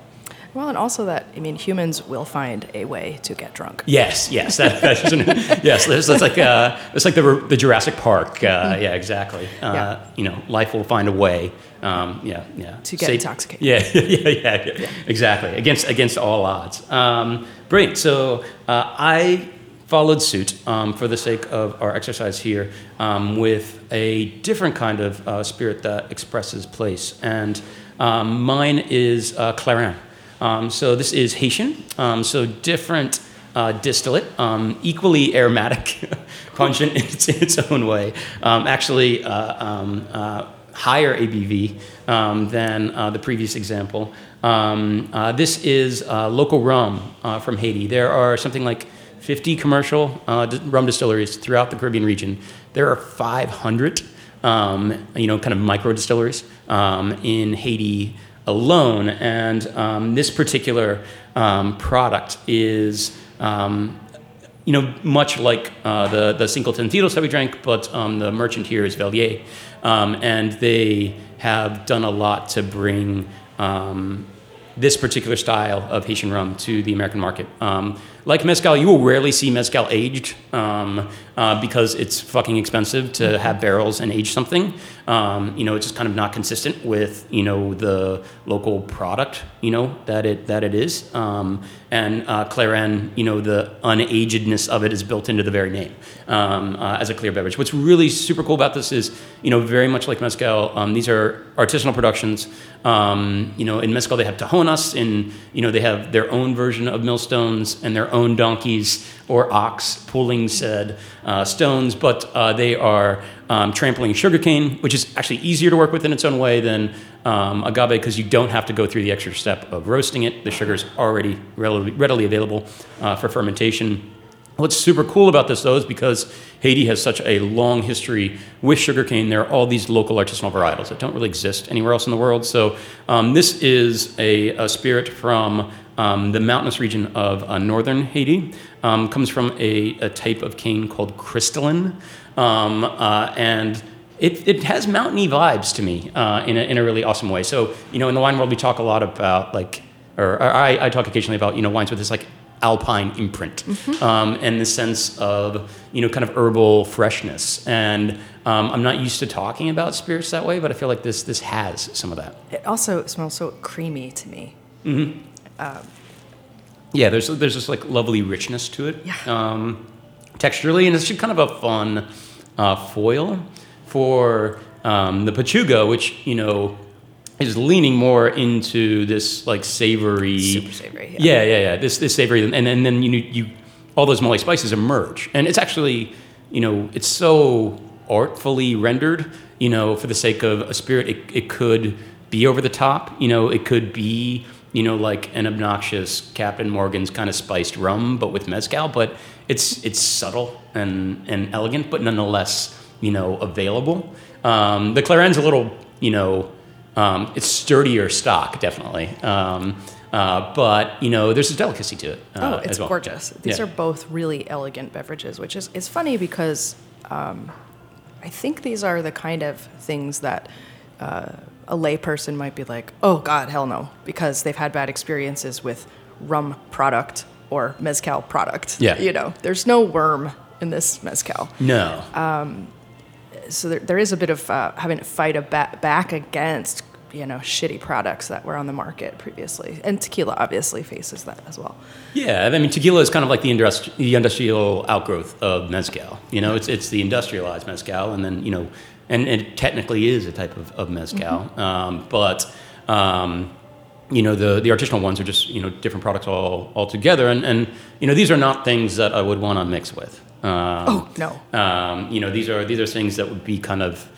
B: Well, and also that I mean, humans will find a way to get drunk.
A: Yes, yes, that, that's [laughs] yes. That's, that's like uh, it's like the the Jurassic Park. Uh, mm-hmm. Yeah, exactly. Uh, yeah. You know, life will find a way. Um, yeah, yeah.
B: To get Say, intoxicated.
A: Yeah, [laughs] yeah, yeah, yeah, yeah, Exactly. Against against all odds. Um, brilliant. So uh, I followed suit um, for the sake of our exercise here um, with a different kind of uh, spirit that expresses place. And um, mine is uh, Clairin. Um, so this is Haitian, um, so different uh, distillate, um, equally aromatic, [laughs] pungent in its, its, own way. actually, uh, uh, higher ABV than uh, the previous example. Uh, this is local rum from Haiti. There are something like 50 commercial uh, rum distilleries throughout the Caribbean region. There are 500, um, you know, kind of micro distilleries um, in Haiti alone. And um, this particular um, product is, um, you know, much like uh, the, the Cinco Sentidos that we drank, but um, the merchant here is Velier. and they have done a lot to bring this particular style of Haitian rum to the American market. Um, like mezcal, you will rarely see mezcal aged um, uh, because it's fucking expensive to mm-hmm. have barrels and age something. Um, you know, it's just kind of not consistent with you know the local product you know that it that it is. Um, and uh, Clairin, you know, the unagedness of it is built into the very name um, uh, as a clear beverage. What's really super cool about this is, you know, very much like mezcal, um, these are artisanal productions. Um, you know, in mezcal they have tahonas, and you know they have their own version of millstones and their own donkeys or ox pulling said uh, stones, but uh, they are um, trampling sugarcane, which is actually easier to work with in its own way than um, agave because you don't have to go through the extra step of roasting it. The sugar is already readily, available uh, for fermentation. What's super cool about this, though, is because Haiti has such a long history with sugarcane, there are all these local artisanal varietals that don't really exist anywhere else in the world. So, um, this is a, a spirit from um, the mountainous region of uh, northern Haiti. Um, comes from a, a, type of cane called crystalline. Um, uh, and it, it has mountainy vibes to me uh, in, a, in a really awesome way. So, you know, in the wine world, we talk a lot about like, or, or I, I talk occasionally about, you know, wines with this like alpine imprint mm-hmm. um, and the sense of, you know, kind of herbal freshness. And um, I'm not used to talking about spirits that way, but I feel like this, this has some of that.
B: It also smells so creamy to me.
A: Mm-hmm. Um, yeah, there's, there's this like lovely richness to it.
B: Yeah.
A: Um, texturally, and it's just kind of a fun uh, foil for um, the Pechuga, which you know is leaning more into this like savory,
B: super savory. Yeah,
A: yeah, yeah. yeah. This this savory, and, and then you you all those mole spices emerge, and it's actually you know it's so artfully rendered. You know, for the sake of a spirit, it, it could be over the top. You know, it could be you know like an obnoxious Captain Morgan's kind of spiced rum, but with mezcal. But it's it's subtle and and elegant, but nonetheless you know available. Um, the Clairin's a little you know um, it's sturdier stock definitely. Um, uh, but you know, there's a delicacy to it. Uh,
B: Oh, it's
A: well.
B: gorgeous. These
A: Yeah.
B: are both really elegant beverages, which is it's funny because um, I think these are the kind of things that uh, a layperson might be like, "Oh God, hell no," because they've had bad experiences with rum product or mezcal product.
A: Yeah.
B: you know, there's no worm in this mezcal,
A: No.
B: Um, so there, there is a bit of uh, having to fight a ba- back against you know shitty products that were on the market previously, and tequila obviously faces that as well.
A: Yeah, I mean, tequila is kind of like the, industri- the industrial outgrowth of mezcal. You know, it's it's the industrialized mezcal, and then you know, and, and it technically is a type of, of mezcal, um, but. Um, you know the, the artisanal ones are just you know different products all altogether, and, and you know these are not things that I would want to mix with. Um,
B: Oh no.
A: Um, you know, these are these are things that would be kind of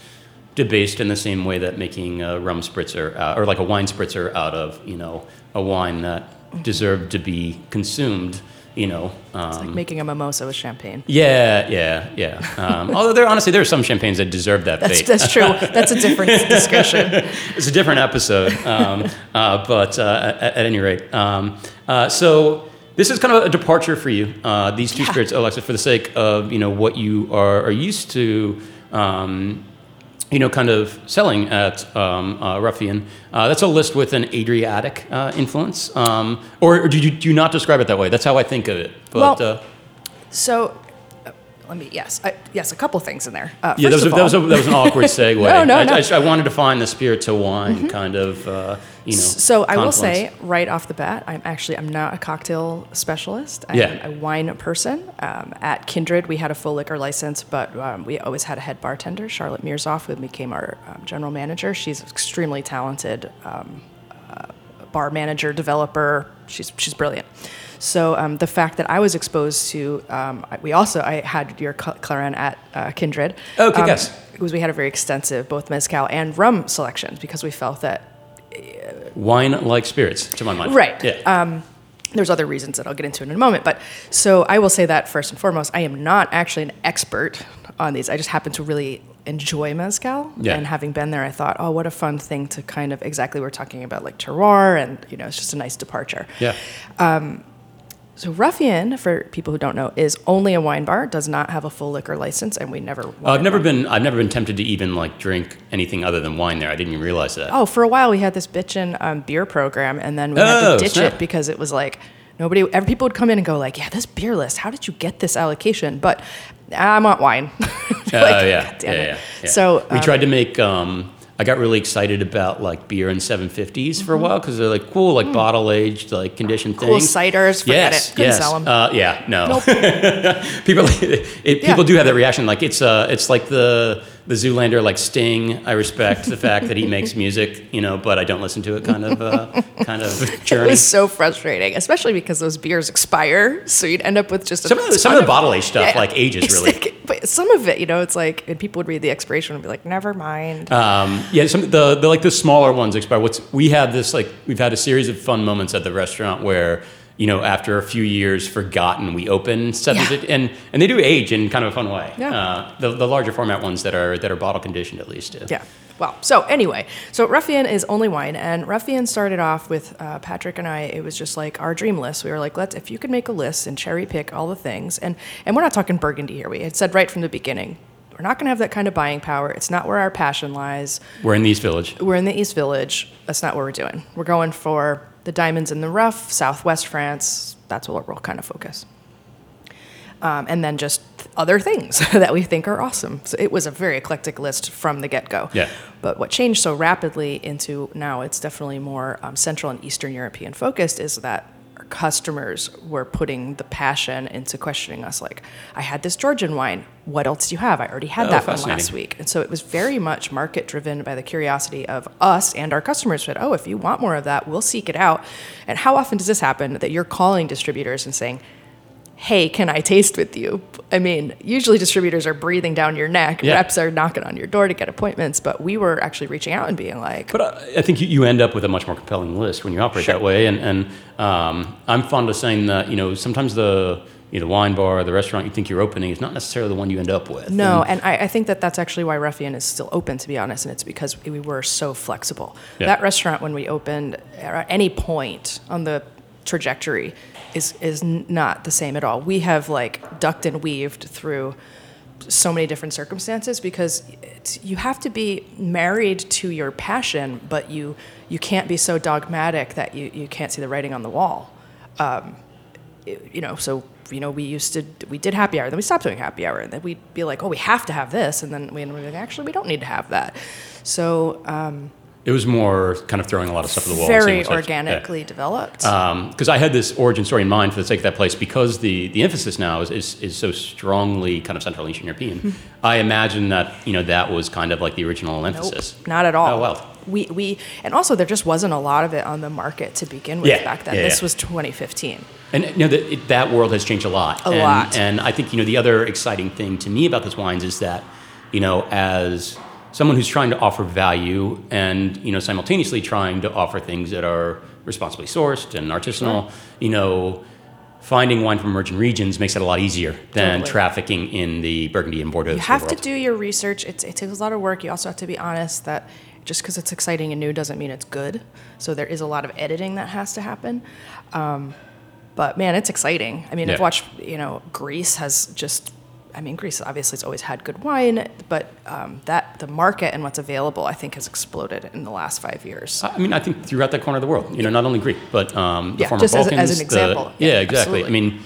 A: debased in the same way that making a rum spritzer uh, or like a wine spritzer out of you know a wine that deserved to be consumed. You know, um,
B: Like making a mimosa with champagne.
A: yeah, yeah, yeah. Um, [laughs] although there honestly there are some champagnes that deserve that
B: That's,
A: fate.
B: that's true. That's a different [laughs] discussion.
A: it's a different episode, um, [laughs] uh, but uh, at, at any rate, um, uh, so this is kind of a departure for you. Uh, these two spirits, Alexis, for the sake of you know what you are, are used to. Um, you know, kind of selling at um, uh, Ruffian. Uh, that's a list with an Adriatic uh, influence, um, or, or do you do you not describe it that way? That's how I think of it. But
B: Well,
A: uh,
B: So, uh, let me, yes, I, yes, a couple things in there. Uh,
A: yeah, that was, a,
B: of
A: that, was a, that was an awkward [laughs] segue.
B: No, no,
A: I,
B: no.
A: I, I wanted to find the spirit to wine kind of, uh, you know.
B: So I will say right off the bat, I'm actually I'm not a cocktail specialist. I'm
A: Yeah.
B: a wine person. Um, at Kindred, we had a full liquor license, but um, we always had a head bartender, Charlotte Mirzoff, who became our um, general manager. She's extremely talented um, uh, bar manager, developer. She's she's brilliant. So um, the fact that I was exposed to, um, we also I had your Cl- Clairin at uh, Kindred.
A: Oh, kick
B: um,
A: ass.
B: Because we had a very extensive both mezcal and rum selections because we felt that
A: wine like spirits, to my mind.
B: Right.
A: Yeah.
B: Um, there's other reasons that I'll get into in a moment. But so I will say that first and foremost, I am not actually an expert on these. I just happen to really enjoy mezcal.
A: Yeah.
B: And having been there, I thought, oh, what a fun thing to kind of exactly we're talking about like terroir, and you know, it's just a nice departure.
A: yeah.
B: Um, So Ruffian, for people who don't know, is only a wine bar. Does not have a full liquor license, and we never.
A: I've never been. I've never been tempted to even like drink anything other than wine. There, I didn't even realize that.
B: Oh, for a while we had this bitchin' um, beer program, and then we had
A: Oh,
B: to ditch
A: snap.
B: it because it was like nobody. Every people would come in and go like, "Yeah, this beer list. How did you get this allocation?" But I want wine. [laughs]
A: Oh
B: Like,
A: yeah,
B: God damn
A: yeah,
B: it.
A: yeah, yeah.
B: So
A: we
B: um,
A: tried to make. Um, I got really excited about like beer and 750s for a while because they're like cool, like bottle aged, like conditioned
B: Mm-hmm. Cool ciders, forget
A: yes,
B: it. Couldn't
A: yes.
B: sell 'em.
A: Uh, yeah, no. [laughs] people, [laughs] it, people do have that reaction. Like it's, uh, it's like the the Zoolander, like Sting. I respect the fact that he makes music, you know, but I don't listen to it. Kind of, uh, kind of [laughs]
B: it
A: journey.
B: was so frustrating, especially because those beers expire, so you'd end up with just a
A: Some of the, some of the bottle aged stuff
B: Yeah.
A: like [laughs] ages really.
B: like- but some of it, you know, it's like, and people would read the expiration and be like, "Never mind."
A: Um, yeah, some the, the like the smaller ones expire. What's we had this like we've had a series of fun moments at the restaurant where you know after a few years forgotten we open
B: Yeah.
A: and and they do age in kind of a fun way.
B: Yeah.
A: Uh, the the larger format ones that are that are bottle conditioned at least. uh,
B: Yeah. Well, so anyway, so Ruffian is only wine, and Ruffian started off with uh, Patrick and I. It was just like our dream list. We were like, let's if you could make a list and cherry pick all the things, and and we're not talking Burgundy here. We had said right from the beginning, we're not going to have that kind of buying power. It's not where our passion lies.
A: We're in the East Village.
B: We're in the East Village. That's not what we're doing. We're going for the diamonds in the rough, Southwest France. That's what we'll kind of focus. Um, and then just other things [laughs] that we think are awesome. So it was a very eclectic list from the get go.
A: Yeah.
B: But what changed so rapidly into now it's definitely more um, Central and Eastern European focused is that customers were putting the passion into questioning us like, I had this Georgian wine. What else do you have? I already had
A: Oh,
B: that one last week. And so it was very much market driven by the curiosity of us and our customers said, oh, if you want more of that, we'll seek it out. And how often does this happen that you're calling distributors and saying, hey, can I taste with you? I mean, usually distributors are breathing down your neck,
A: Yeah.
B: reps are knocking on your door to get appointments, but we were actually reaching out and being like,
A: But I, I think you, you end up with a much more compelling list when you operate
B: Sure.
A: that way. And, and um, I'm fond of saying that, you know, sometimes the, you know, the wine bar, or the restaurant you think you're opening is not necessarily the one you end up with.
B: No,
A: And-
B: and I, I think that that's actually why Ruffian is still open, to be honest, and it's because we were so flexible.
A: Yeah.
B: That restaurant, when we opened, at any point on the trajectory, is is not the same at all. We have like ducked and weaved through so many different circumstances because you have to be married to your passion, but you you can't be so dogmatic that you, you can't see the writing on the wall. Um, it- you know, so you know, we used to we did happy hour, then we stopped doing happy hour, and then we'd be like, oh, we have to have this, and then we would be like, actually, we don't need to have that. So um,
A: It was more kind of throwing a lot of stuff at the wall.
B: very organically developed.
A: Um, because I had this origin story in mind for the sake of that place because the, the emphasis now is, is, is so strongly kind of Central Eastern European. Hmm. I imagine that, you know, that was kind of like the original emphasis.
B: Nope, not at all.
A: Oh, well.
B: We, we and also there just wasn't a lot of it on the market to begin with
A: Yeah,
B: back then.
A: yeah,
B: this
A: yeah.
B: was 2015.
A: And you know that it, that world has changed a lot.
B: A
A: and,
B: lot.
A: And I think you know the other exciting thing to me about those wines is that you know as someone who's trying to offer value and you know simultaneously trying to offer things that are responsibly sourced and artisanal, you know. Finding wine from emerging regions makes it a lot easier than
B: Totally.
A: trafficking in the Burgundy and Bordeaux.
B: You have to do your research. It's, it takes a lot of work. You also have to be honest that just because it's exciting and new doesn't mean it's good. So there is a lot of editing that has to happen. Um, but man, it's exciting. I mean, I've watched, you know, Greece has just, I mean, Greece obviously has always had good wine, but um, that the market and what's available, I think, has exploded in the last five years.
A: I mean, I think throughout that corner of the world, you know, not only Greek, but um, the
B: Yeah,
A: former
B: just as-
A: Balkans.
B: as an
A: the-
B: example.
A: yeah,
B: Yeah,
A: exactly.
B: absolutely.
A: I mean,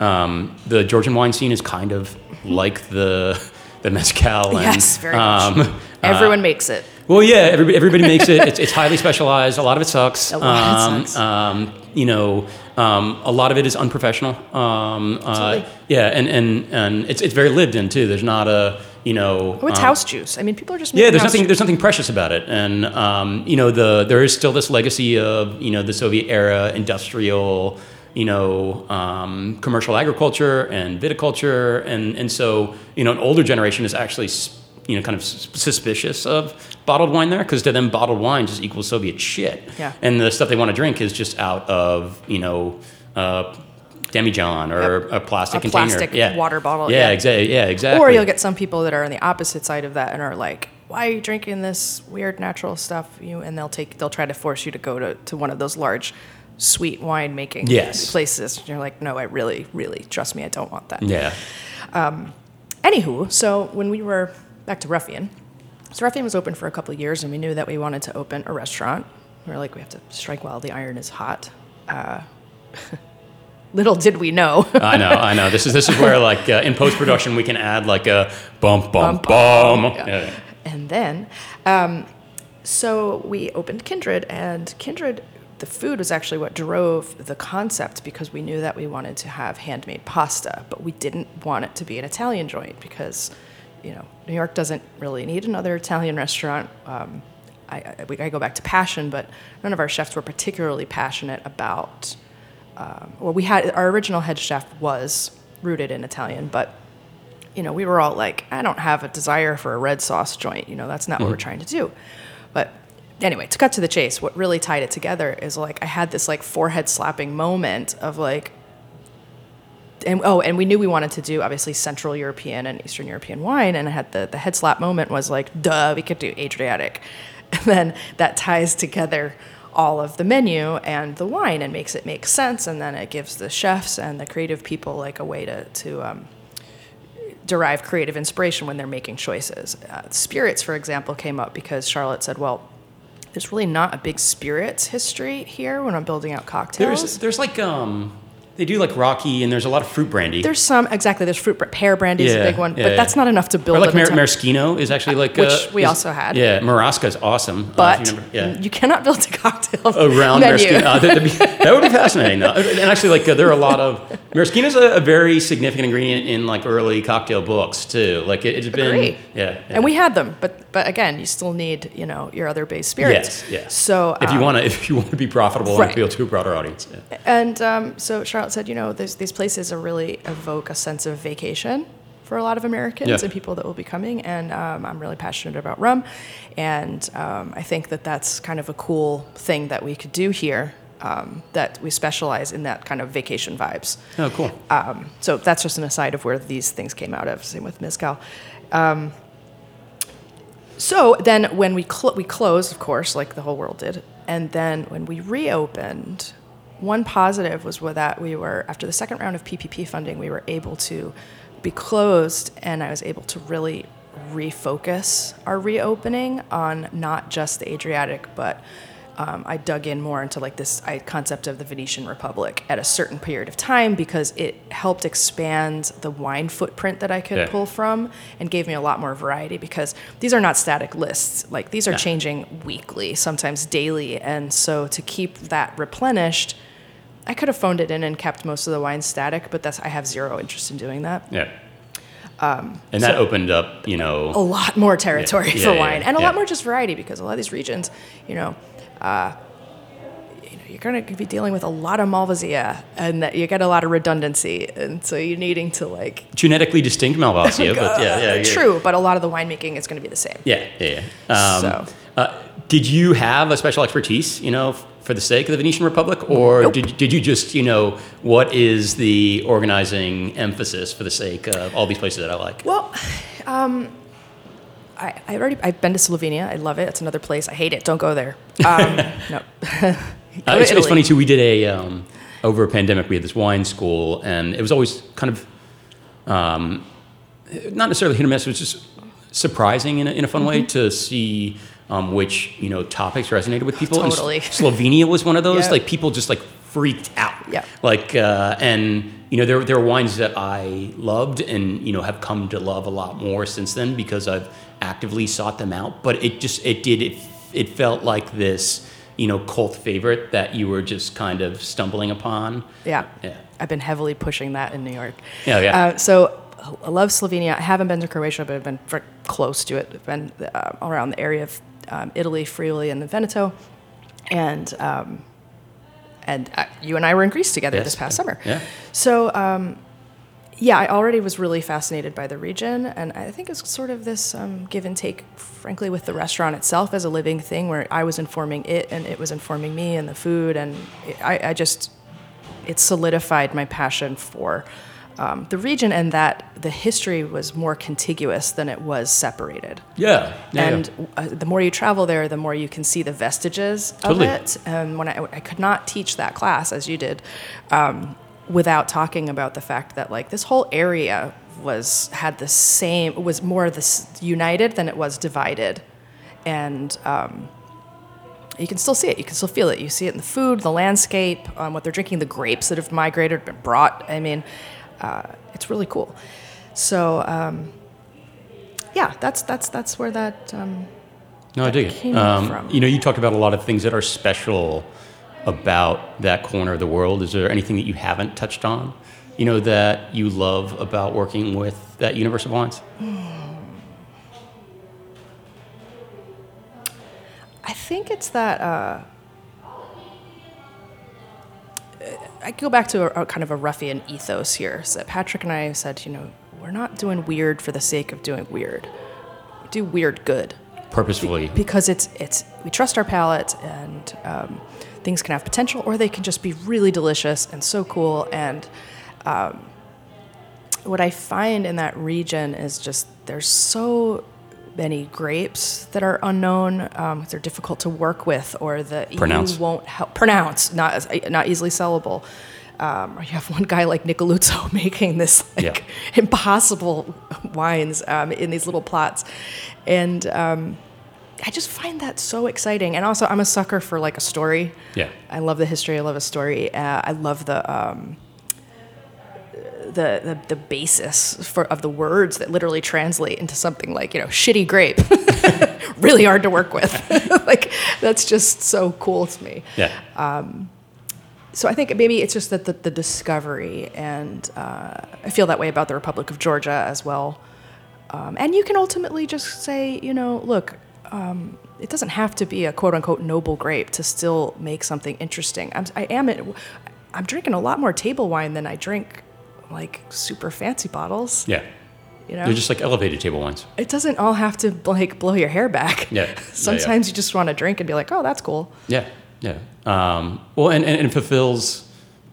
A: um, the Georgian wine scene is kind of like the the mezcal. And,
B: yes, very much.
A: um,
B: Everyone makes it.
A: Well, yeah, everybody, everybody makes it. It's, it's highly specialized. A lot of it sucks.
B: A lot
A: um,
B: sucks.
A: Um, you know, um, a lot of it is unprofessional. Um, uh, yeah, and, and, and it's, it's very lived in too. There's not a, you know.
B: Oh, it's
A: um,
B: house juice. I mean, people are just
A: yeah, there's nothing
B: juice.
A: there's nothing precious about it, and um, you know the there is still this legacy of you know the Soviet era industrial you know um, commercial agriculture and viticulture, and and so you know an older generation is actually you know kind of s- suspicious of bottled wine there because to them bottled wine just equals Soviet shit,
B: Yeah.
A: and the stuff they want to drink is just out of you know. Uh, Demijohn or a plastic
B: A
A: container,
B: plastic
A: yeah,
B: water bottle,
A: yeah,
B: yeah.
A: exactly, yeah, exactly.
B: Or you'll get some people that are on the opposite side of that and are like, "Why are you drinking this weird natural stuff?" You and they'll take they'll try to force you to go to, to one of those large sweet wine making
A: Yes.
B: places. And you're like, "No, I really, really trust me, I don't want that."
A: yeah,
B: Anywho, so when we were back to Ruffian, so Ruffian was open for a couple of years, and we knew that we wanted to open a restaurant. We were like, we have to strike while the iron is hot. Uh, [laughs] little did we know.
A: I know, I know. This is this is where like uh, in post production we can add like a bump, bump,
B: Bump,
A: bum.
B: Yeah.
A: Yeah.
B: And then, um, so we opened Kindred, and Kindred, the food was actually what drove the concept because we knew that we wanted to have handmade pasta, but we didn't want it to be an Italian joint because, you know, New York doesn't really need another Italian restaurant. Um, I, I, we- I go back to passion, but none of our chefs were particularly passionate about. Um, well, we had our original head chef was rooted in Italian, but you know, we were all like, I don't have a desire for a red sauce joint. You know, that's not what we're trying to do. But anyway, to cut to the chase, what really tied it together is like I had this like forehead slapping moment of like, and oh, and we knew we wanted to do obviously Central European and Eastern European wine, and I had the the head slap moment was like, duh, we could do Adriatic, [laughs] and then that ties together all of the menu and the wine and makes it make sense, and then it gives the chefs and the creative people like a way to to um, derive creative inspiration when they're making choices. Uh, spirits, for example, came up because Charlotte said, "Well, there's really not a big spirits history here when I'm building out cocktails."
A: There's there's like um they do like rakija and there's a lot of fruit brandy.
B: There's some exactly. There's fruit. Pear brandy is
A: Yeah,
B: a big one,
A: yeah,
B: but
A: yeah.
B: that's not enough to build.
A: or like
B: an
A: Mar-
B: entire-
A: maraschino is actually like
B: Which
A: uh,
B: we
A: is-
B: also had.
A: Yeah, Marasca is awesome. uh,
B: but
A: you remember- yeah.
B: you cannot build a cocktail
A: Around
B: menu.
A: maraschino, uh, that'd be- that would be fascinating. though. And actually, like uh, there are a lot of maraschino is a, a very significant ingredient in like early cocktail books too. Like it, it's been,
B: Agree.
A: yeah, yeah.
B: And we had them, but but again, you still need you know your other base spirits.
A: Yes, yes.
B: So
A: If you
B: um,
A: want to, [laughs] if you want to be profitable and appeal to a broader audience, yeah.
B: And um, so Charlotte said, you know, there's, these places are really evoke a sense of vacation for a lot of Americans
A: Yeah.
B: and people that will be coming. And um, I'm really passionate about rum. And um, I think that that's kind of a cool thing that we could do here. Um, that we specialize in that kind of vacation vibes.
A: oh, cool.
B: Um, so that's just an aside of where these things came out of. Same with Mezcal. Um, so then when we cl- we closed, of course, like the whole world did, and then when we reopened, one positive was that we were after the second round of PPP funding, we were able to be closed, and I was able to really refocus our reopening on not just the Adriatic, but um, I dug in more into like this I, concept of the Venetian Republic at a certain period of time because it helped expand the wine footprint that I could
A: Yeah.
B: pull from and gave me a lot more variety because these are not static lists. Like these are
A: Yeah.
B: changing weekly, sometimes daily. And so to keep that replenished, I could have phoned it in and kept most of the wines static, but that's I have zero interest in doing that.
A: Yeah. and that
B: so-
A: opened up, you know,
B: a lot more territory
A: Yeah,
B: for wine and a lot more just variety because a lot of these regions, you know, uh, you know, you're going to be dealing with a lot of Malvasia and that you get a lot of redundancy. And so you're needing to like,
A: genetically distinct Malvasia, but [laughs] yeah, yeah, yeah.
B: true, but a lot of the winemaking is going to be the same.
A: Yeah, yeah. yeah. Um,
B: So-
A: uh, did you have a special expertise, you know, for the sake of the Venetian Republic, or
B: Nope.
A: did, did you just, you know, what is the organizing emphasis for the sake of all these places that I like?
B: Well, um, I, I already I've been to Slovenia. I love it. It's another place. I hate it. Don't go there. [laughs] Um, no. Go
A: Uh, it's, it's funny too. We did a um, over a pandemic. We had this wine school, and it was always kind of um, not necessarily hit or miss. It was just surprising in a, in a fun way
B: Mm-hmm.
A: to see um, which you know topics resonated with people. And
B: Totally. [laughs]
A: Slovenia was one of those.
B: Yeah.
A: Like people just like freaked out.
B: Yeah.
A: Like uh, and you know there there are wines that I loved and you know have come to love a lot more since then because I've actively sought them out. But it just it did it it felt like this you know cult favorite that you were just kind of stumbling upon.
B: Yeah.
A: Yeah.
B: I've been heavily pushing that in New York.
A: Yeah, yeah.
B: Uh, so I love Slovenia. I haven't been to Croatia, but I've been very close to it. I've been uh, all around the area of um, Italy, Friuli, and the Veneto. And um, and uh, you and I were in Greece together
A: Yes.
B: this past summer.
A: Yeah.
B: So um, yeah, I already was really fascinated by the region, and I think it's sort of this um, give and take, frankly, with the restaurant itself as a living thing, where I was informing it, and it was informing me, and the food, and I, I just it solidified my passion for um, the region, and that the history was more contiguous than it was separated.
A: Yeah. yeah,
B: And uh, the more you travel there, the more you can see the vestiges
A: Totally.
B: of it. And when I, I could not teach that class as you did, um, without talking about the fact that like this whole area was had the same was more this united than it was divided, and um, you can still see it. You can still feel it. You see it in the food, the landscape, um, what they're drinking, the grapes that have migrated, been brought. I mean, uh, it's really cool. So um, yeah, that's that's that's where that. Um,
A: No, I dig it. Um,
B: from.
A: You know, you talked about a lot of things that are special about that corner of the world. Is there anything that you haven't touched on? You know, that you love about working with that universe of wines?
B: I think it's that. Uh, I go back to a, a kind of a ruffian ethos here. So Patrick and I said, you know, we're not doing weird for the sake of doing weird. We do weird good
A: Purposefully.
B: because it's it's we trust our palate and um, things can have potential or they can just be really delicious and so cool and um, what I find in that region is just there's so many grapes that are unknown. Um, they're difficult to work with, or the
A: Pronounce.
B: EU won't help pronounce, not not easily sellable. Um, or you have one guy like Nicoluzzo [laughs] making this like
A: Yeah.
B: impossible [laughs] wines um, in these little plots, and um, I just find that so exciting. And also, I'm a sucker for like a story.
A: Yeah.
B: I love the history. I love a story. Uh, I love the um, the, the the basis for of the words that literally translate into something like you know shitty grape. [laughs] really hard to work with. [laughs] like that's just so cool to me.
A: Yeah.
B: um, So I think maybe it's just that the, the discovery, and uh, I feel that way about the Republic of Georgia as well. Um, and you can ultimately just say, you know, look, um, it doesn't have to be a quote unquote noble grape to still make something interesting. I'm, I am it. I'm drinking a lot more table wine than I drink like super fancy bottles.
A: Yeah.
B: You know,
A: They're just like elevated table wines.
B: it doesn't all have to like blow your hair back.
A: Yeah. [laughs] Yeah, yeah.
B: Sometimes you just want to drink and be like, oh, that's cool.
A: Yeah, yeah. Um, well, and, and, and it fulfills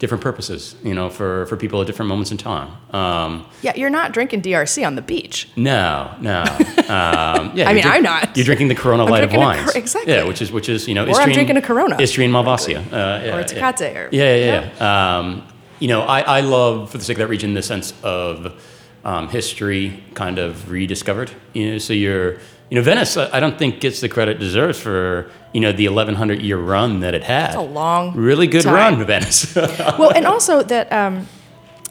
A: different purposes, you know, for, for people at different moments in time. Um,
B: Yeah, you're not drinking DRC on the beach.
A: no, no. [laughs] Um, yeah,
B: I mean,
A: drink-
B: I'm not.
A: You're drinking the Corona
B: I'm
A: light of wines.
B: Cor- exactly.
A: Yeah, which is which is you know.
B: Or I'm drinking a Corona.
A: Istrian Malvasia. Uh, yeah,
B: Or a
A: yeah.
B: Tecate or-
A: Yeah, yeah, yeah. Um, you know, I, I love for the sake of that region the sense of um, history kind of rediscovered. You know, so you're you know Venice. I don't think gets the credit it deserves for you know the 1100 year run that it had.
B: It's a long
A: really good
B: time.
A: run, Venice. [laughs]
B: well, and also that um,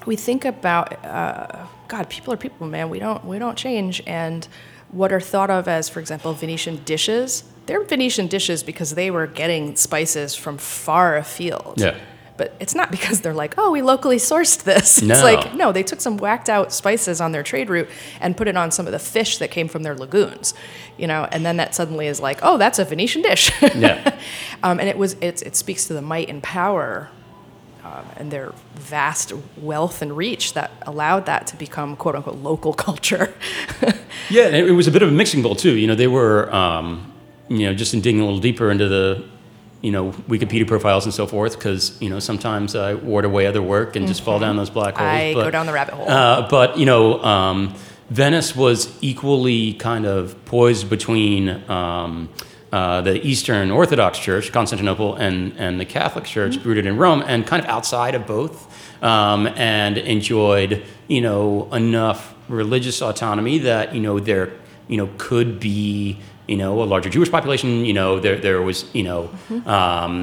B: we think about uh, God, people are people, man. We don't we don't change, and what are thought of as, for example, Venetian dishes. They're Venetian dishes because they were getting spices from far afield.
A: Yeah.
B: But it's not because they're like, oh, we locally sourced this. [laughs] It's like, no, they took some whacked out spices on their trade route and put it on some of the fish that came from their lagoons, you know, and then that suddenly is like, oh, that's a Venetian dish.
A: yeah. [laughs]
B: Um, and it was it, it speaks to the might and power um, and their vast wealth and reach that allowed that to become quote unquote local [laughs] culture.
A: Yeah, it it was a bit of a mixing bowl too. You know, they were, um, you know, just in digging a little deeper into the, you know, Wikipedia profiles and so forth, because you know sometimes I ward away other work and just fall down those black holes.
B: I
A: but,
B: go down the rabbit hole.
A: Uh, but you know, um, Venice was equally kind of poised between um, uh, the Eastern Orthodox Church, Constantinople, and and the Catholic Church,
B: Mm-hmm.
A: rooted in Rome, and kind of outside of both, um, and enjoyed you know enough religious autonomy that you know there you know could be you know a larger Jewish population. You know there there was you know.
B: Mm-hmm.
A: Um,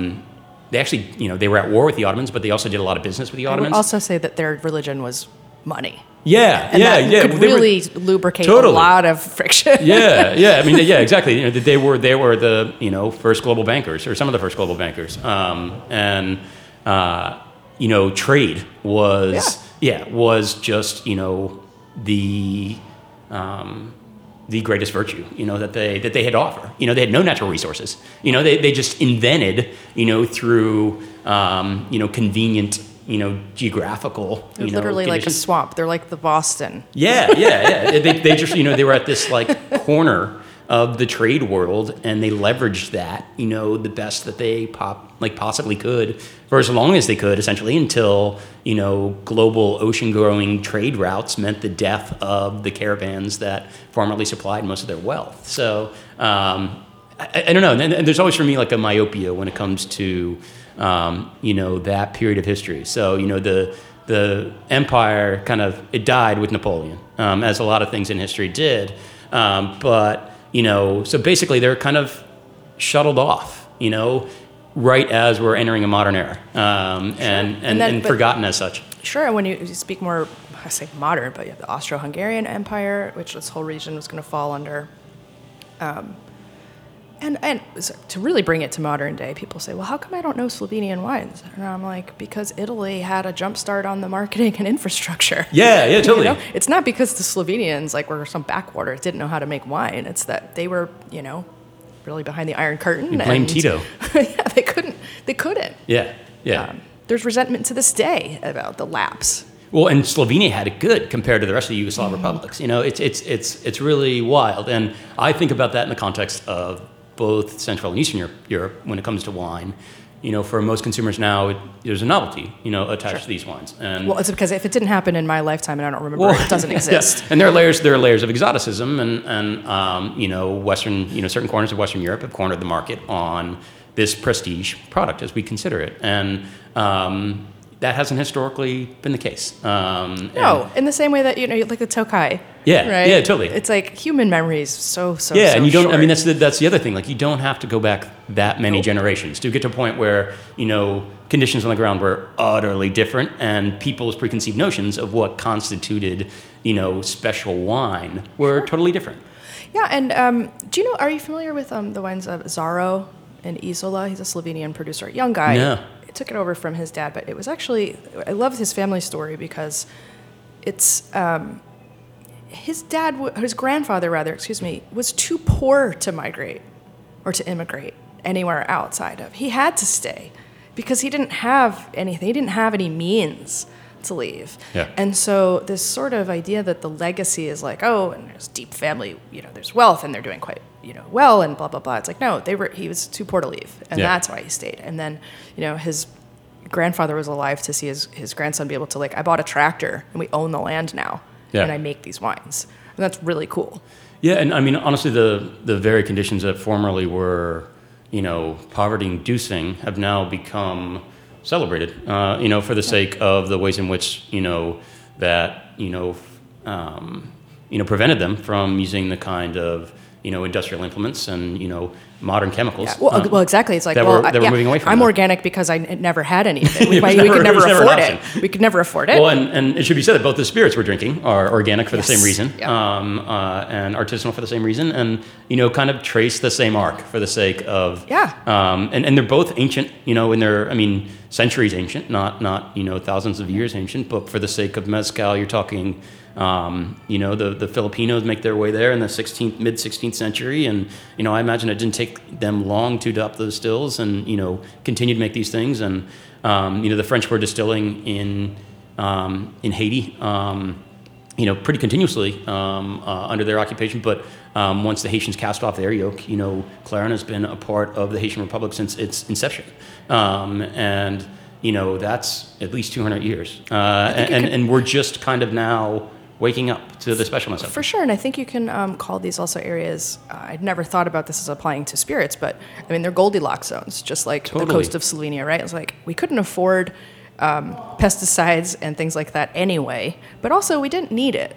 A: they actually, you know, they were at war with the Ottomans, but they also did a lot of business with the
B: I would
A: Ottomans.
B: also say that their religion was money.
A: Yeah,
B: And
A: yeah, yeah.
B: could
A: They were-
B: really lubricate
A: Totally.
B: a lot of friction.
A: yeah, [laughs] yeah. I mean, yeah, exactly. You know, they were they were the you know first global bankers or some of the first global bankers, um, and uh, you know trade was yeah. was just you know the um, the greatest virtue you know that they that they had to offer. You know, they had no natural resources. You know, they they just invented you know through um, you know convenient you know geographical
B: They're
A: you know
B: literally like a
A: conditions.
B: swamp. They're like the Boston.
A: Yeah, yeah, yeah. They, they just, you know, they were at this like [laughs] corner of the trade world, and they leveraged that, you know, the best that they pop like possibly could for as long as they could, essentially, until you know global ocean-going trade routes meant the death of the caravans that formerly supplied most of their wealth. So. Um, I, I don't know, and, and there's always for me like a myopia when it comes to, um, you know, that period of history. So you know the the empire kind of it died with Napoleon, um, as a lot of things in history did. Um, but you know, so basically they're kind of shuttled off, you know, right as we're entering a modern era, um, and and, and,
B: then- but-
A: forgotten as such.
B: Sure, when you you speak more, I say modern, but you have the Austro-Hungarian Empire, which this whole region was going to fall under. Um, and and to really bring it to modern day, people say, "Well, how come I don't know Slovenian wines?" And I'm like, "Because Italy had a jump start on the marketing and [laughs] infrastructure."
A: Yeah, yeah, [laughs] totally.
B: You know, it's not because the Slovenians like were some backwater didn't know how to make wine. It's that they were, you know, really behind the Iron Curtain.
A: You blame
B: and-
A: Tito. [laughs]
B: yeah, they couldn't. They couldn't.
A: Yeah, yeah.
B: Um, there's resentment to this day about the lapse.
A: Well, and Slovenia had it good compared to the rest of the Yugoslav republics. You know, it's it's it's it's really wild, and I think about that in the context of both Central and Eastern Europe, Europe when it comes to wine. You know, for most consumers now, it, there's a novelty, you know, attached to these wines, and
B: Well, it's because if it didn't happen in my lifetime and I don't remember, it doesn't [laughs]
A: yeah.
B: exist.
A: And there are layers. There are layers of exoticism, and and um, you know, Western, you know, certain corners of Western Europe have cornered the market on this prestige product as we consider it, and um, that hasn't historically been the case. Um,
B: No, in the same way that you know, like the Tokai.
A: Yeah,
B: right?
A: yeah, totally.
B: It's like human memory is so so.
A: yeah,
B: so
A: and you don't. I mean, that's the, that's the other thing. Like, you don't have to go back that many generations to get to a point where you know conditions on the ground were utterly different, and people's preconceived notions of what constituted you know special wine were totally different.
B: Yeah, and um, do you know? Are you familiar with um, the wines of Zaro and Isola? He's a Slovenian producer, young guy.
A: No.
B: He took it over from his dad, but it was actually I loved his family story because it's um, his dad, his grandfather rather, excuse me, was too poor to migrate or to immigrate anywhere outside of. He had to stay because he didn't have anything. He didn't have any means to leave.
A: Yeah.
B: And so this sort of idea that the legacy is like, oh, and there's deep family, you know, there's wealth and they're doing quite, you know, well and blah blah blah. It's like no, they were he was too poor to leave, and
A: Yeah.
B: that's why he stayed. And then, you know, his grandfather was alive to see his, his grandson be able to like, I bought a tractor and we own the land now,
A: Yeah.
B: and I make these wines, and that's really cool.
A: Yeah, and I mean, honestly, the, the very conditions that formerly were, you know, poverty-inducing have now become celebrated, uh, you know, for the sake of the ways in which, you know, that, you know, um, you know, prevented them from using the kind of, you know, industrial implements and, you know, modern chemicals.
B: Yeah, well,
A: uh,
B: well, exactly. It's like
A: that
B: well,
A: we're- that we're
B: yeah,
A: moving away from
B: I'm organic because I n- never had anything. We, we
A: never-
B: could never afford it. We could never afford it.
A: Well, and, and it should be said that both the spirits we're drinking are organic for the same reason,
B: Yeah.
A: um, uh, and artisanal for the same reason, and you know, kind of trace the same arc for the sake of
B: Yeah.
A: Um, and, and they're both ancient, you know, in their I mean, centuries ancient, not not you know thousands of years ancient, but for the sake of mezcal, you're talking. Um, you know, the, the Filipinos make their way there in the 16th, mid 16th century. And, you know, I imagine it didn't take them long to adopt those stills and, you know, continue to make these things. And, um, you know, the French were distilling in, um, in Haiti, um, you know, pretty continuously um, uh, under their occupation. But um, once the Haitians cast off their yoke, you know, Clairin has been a part of the Haitian Republic since its inception. Um, and, you know, that's at least 200 years. Uh, and, and, and we're just kind of now waking up to the specialness of
B: For sure, and I think you can um, call these also areas. Uh, I'd never thought about this as applying to spirits, but I mean they're Goldilocks zones, just like the coast of Slovenia, right? It's like we couldn't afford um, pesticides and things like that anyway, but also we didn't need it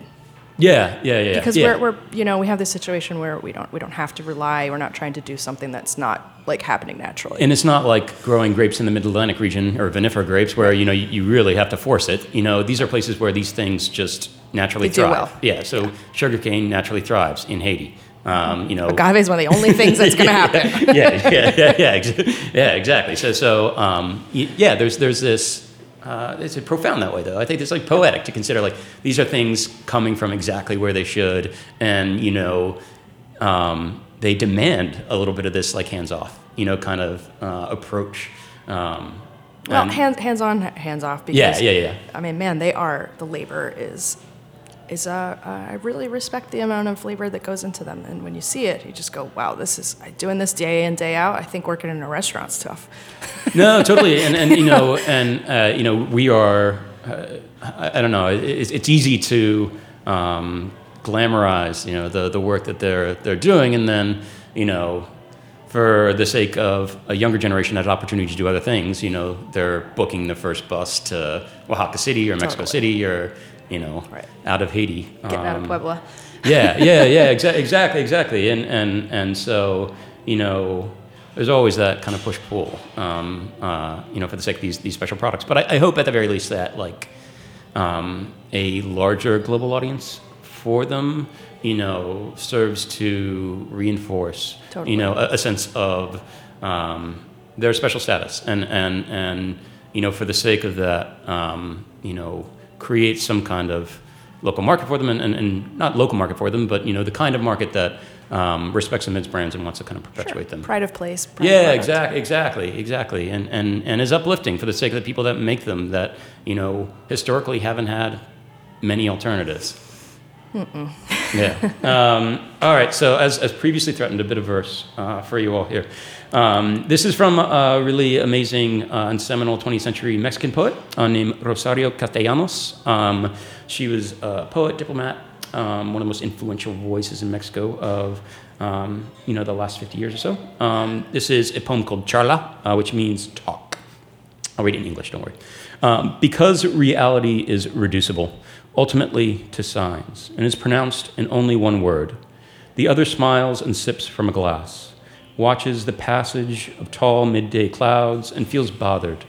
A: Yeah, yeah, yeah.
B: because
A: yeah.
B: we're, we're you know we have this situation where we don't we don't have to rely. We're not trying to do something that's not like happening naturally.
A: And it's not like growing grapes in the Mid Atlantic region or vinifera grapes where you know you, you really have to force it. You know, these are places where these things just naturally
B: They
A: thrive.
B: well.
A: Yeah, so sugarcane naturally thrives in Haiti. Um, you know,
B: Agave is one of the only things that's going [laughs] to happen.
A: yeah, yeah, yeah, yeah, [laughs] yeah, exactly. So, so um, yeah, there's there's this. Uh, it's profound that way, though. I think it's like poetic to consider like these are things coming from exactly where they should, and you know, um, they demand a little bit of this like hands off, you know, kind of uh, approach. Um,
B: Well,
A: and-
B: hands hands on, hands off. Because,
A: yeah, yeah, yeah.
B: I mean, man, they are the labor is is uh, uh, I really respect the amount of labor that goes into them, and when you see it, you just go, wow, this is I doing this day in day out. I think working in a restaurant's tough. [laughs]
A: no, totally, and and you know, and uh, you know, we are. Uh, I, I don't know. It, it's- easy to um, glamorize, you know, the the work that they're they're doing, and then you know, for the sake of a younger generation that had opportunity to do other things, you know, they're booking the first bus to Oaxaca City or Mexico
B: Totally.
A: City or you know,
B: Right.
A: out of Haiti.
B: Getting out of
A: Um,
B: Puebla. [laughs]
A: yeah, yeah, yeah, exa- exactly, exactly. And, and, and so, you know, there's always that kind of push pull, um, uh, you know, for the sake of these, these special products. But I, I hope at the very least that, like, um, a larger global audience for them, you know, serves to reinforce,
B: Totally.
A: you know, a, a sense of um, their special status. And, and, and, you know, for the sake of that, um, you know, create some kind of local market for them and, and, and not local market for them, but, you know, the kind of market that um, respects them as brands and wants to kind of perpetuate them.
B: Pride of place. Pride
A: Yeah, exactly, exactly, exactly, and and and is uplifting for the sake of the people that make them that you know historically haven't had many alternatives. Yeah. [laughs] Um, all right. So as as previously threatened, a bit of verse uh, for you all here. Um, this is from a really amazing uh, and seminal 20th century Mexican poet uh, named Rosario Castellanos. Um, she was a poet, diplomat, um, one of the most influential voices in Mexico of um, you know the last 50 years or so. Um, this is a poem called Charla, uh, which means talk. I'll read it in English, don't worry. Um, because reality is reducible, ultimately to signs, and is pronounced in only one word, the other smiles and sips from a glass, watches the passage of tall midday clouds, and feels bothered.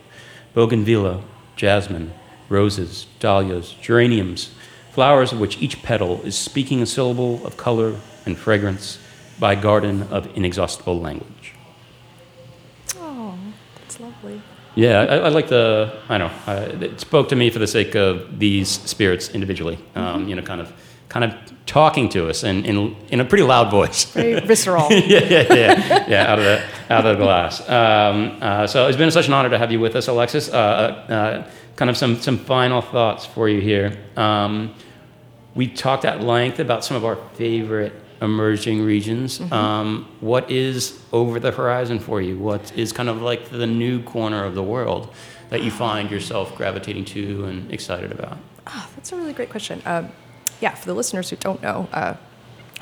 A: Bougainvillea, jasmine, roses, dahlias, geraniums, flowers of which each petal is speaking a syllable of color and fragrance by a garden of inexhaustible language.
B: Oh, that's lovely.
A: Yeah, I, I like the. I don't know. It spoke to me for the sake of these spirits individually. Um, You know, kind of kind of talking to us in, in, in a pretty loud voice.
B: Very visceral. [laughs]
A: yeah, yeah, yeah, yeah, out of the out of the glass. Um, uh, so it's been such an honor to have you with us, Alexis. Uh, uh, kind of some some final thoughts for you here. Um, we talked at length about some of our favorite emerging regions.
B: Mm-hmm.
A: Um, what is over the horizon for you? What is kind of like the new corner of the world that you find yourself gravitating to and excited about?
B: Oh, that's a really great question. Yeah, for the listeners who don't know, uh,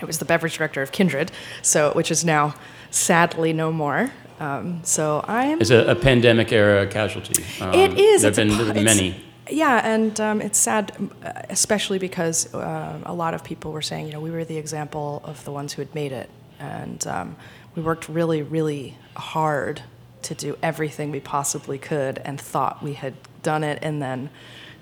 B: I was the beverage director of Kindred, so which is now sadly no more. Um, so I'm.
A: It's a, a pandemic era casualty. Um,
B: It is.
A: There have
B: It's a
A: been many.
B: Yeah, and um, it's sad, uh, especially because uh, a lot of people were saying, you know, we were the example of the ones who had made it, and um, we worked really, really hard to do everything we possibly could, and thought we had done it, and then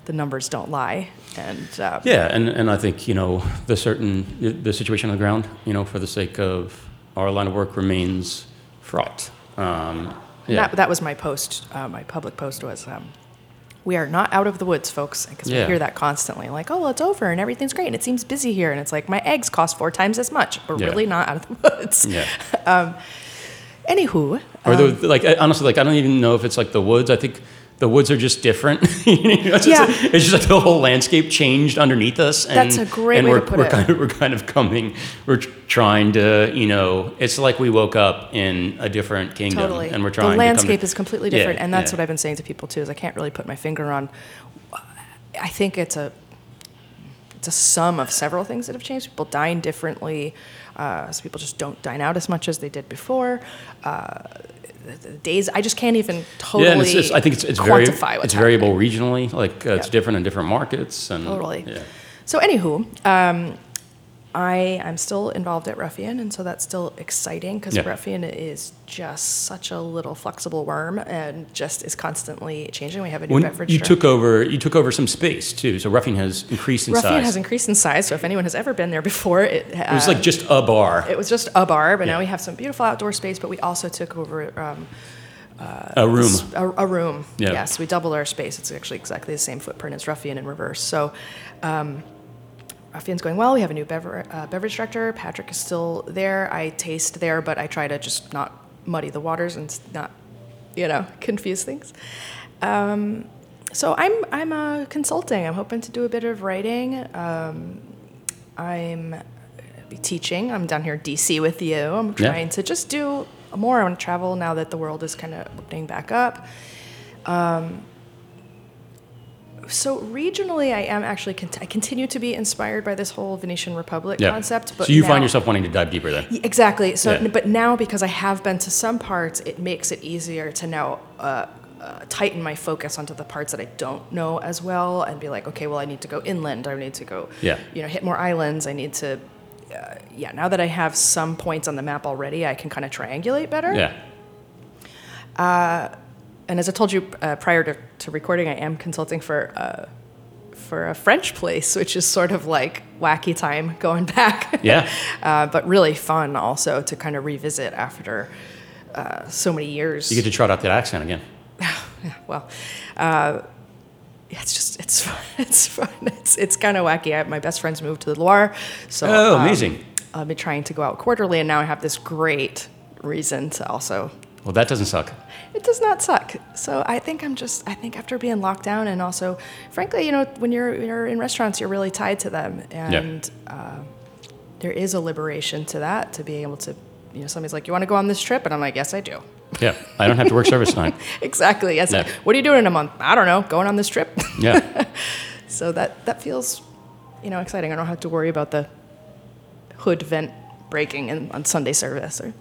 B: the numbers don't lie, and uh,
A: Yeah, and, and I think, you know, the certain, the- situation on the ground, you know, for the sake of our line of work remains fraught. Um, yeah.
B: that, that was my post. Uh, my public post was. Um, we are not out of the woods, folks, because
A: Yeah.
B: we hear that constantly. Like, oh, well, it's over and everything's great and it seems busy here. And it's like, my eggs cost four times as much. We're
A: Yeah.
B: really not out of the woods.
A: yeah. [laughs]
B: Anywho,
A: Or
B: um,
A: the, like, honestly, like, I don't even know if it's like the woods. I think the woods are just different. [laughs] It's,
B: Yeah.
A: just, it's just like the whole landscape changed underneath us. And,
B: That's a great
A: and
B: way
A: we're,
B: put
A: we're
B: it.
A: Kind of, we're kind of coming, we're trying to, you know, it's like we woke up in a different kingdom.
B: totally.
A: And we're trying
B: the landscape
A: to
B: is completely
A: Yeah,
B: different. and that's
A: yeah.
B: what I've been saying to people too, is I can't really put my finger on. I think it's a it's a sum of several things that have changed. People dine differently. Uh, so people just don't dine out as much as they did before. Uh, the, days, I just can't even totally
A: Yeah, and it's just, I think it's, it's, very, it's variable regionally. Like, uh, it's
B: Yeah.
A: different in different markets. And,
B: Totally.
A: Yeah.
B: So, anywho, um, I I'm still involved at Ruffian, and so that's still exciting because
A: Yeah.
B: Ruffian is just such a little flexible worm and just is constantly changing. We have a new
A: When
B: beverage.
A: you took over, you took over some space too. So Ruffian has increased in
B: Ruffian
A: size.
B: has increased in size, so if anyone has ever been there before, it,
A: it was
B: uh,
A: like just a bar,
B: it was just a bar, but
A: Yeah.
B: now we have some beautiful outdoor space. But we also took over um,
A: a room.
B: a, a room.
A: Yeah.
B: Yes, we doubled our space. It's actually exactly the same footprint as Ruffian in reverse. So, um, Ruffian's going well. We have a new bever- uh, beverage director. Patrick is still there. I taste there, but I try to just not muddy the waters and not, you know, [laughs] confuse things. Um, so I'm I'm uh, consulting. I'm hoping to do a bit of writing. Um, I'm uh, be teaching. I'm down here in DC with you. I'm
A: Yeah.
B: trying to just do more. I want to travel now that the world is kind of opening back up. Um, so regionally, I am actually cont- I continue to be inspired by this whole Venetian Republic
A: Yeah.
B: concept. But
A: so you
B: now-
A: find yourself wanting to dive deeper then.
B: Exactly. So,
A: Yeah.
B: but now because I have been to some parts, it makes it easier to now uh, uh, tighten my focus onto the parts that I don't know as well, and be like, okay, well, I need to go inland. I need to go,
A: Yeah.
B: you know, hit more islands. I need to, uh, yeah. Now that I have some points on the map already, I can kind of triangulate better.
A: Yeah.
B: And as I told you uh, prior to, to recording, I am consulting for. Uh, for a French place, which is sort of like wacky time going [laughs] back.
A: Yeah. [laughs]
B: uh, but really fun also to kind of revisit after uh, so many years.
A: You get to trot out that accent again. [laughs]
B: yeah, well, uh, yeah, it's just it's fun. It's fun. It's it's kind of wacky. I, my best friends moved to the Loire, so
A: Oh,
B: um,
A: amazing.
B: I've been trying to go out quarterly, and now I have this great reason to also.
A: Well, that doesn't suck.
B: It does not suck. So I think I'm just. I think after being locked down, and also, frankly, you know, when you're you're in restaurants, you're really tied to them, and uh, there is a liberation to that to being able to. You know, somebody's like, "You want to go on this trip?" and I'm like, "Yes, I do."
A: Yeah. I don't have to work service time. [laughs]
B: exactly. Yes.
A: Yeah.
B: What are you doing in a month? I don't know. Going on this trip.
A: Yeah. [laughs]
B: so that that feels, you know, exciting. I don't have to worry about the hood vent breaking in, on Sunday service or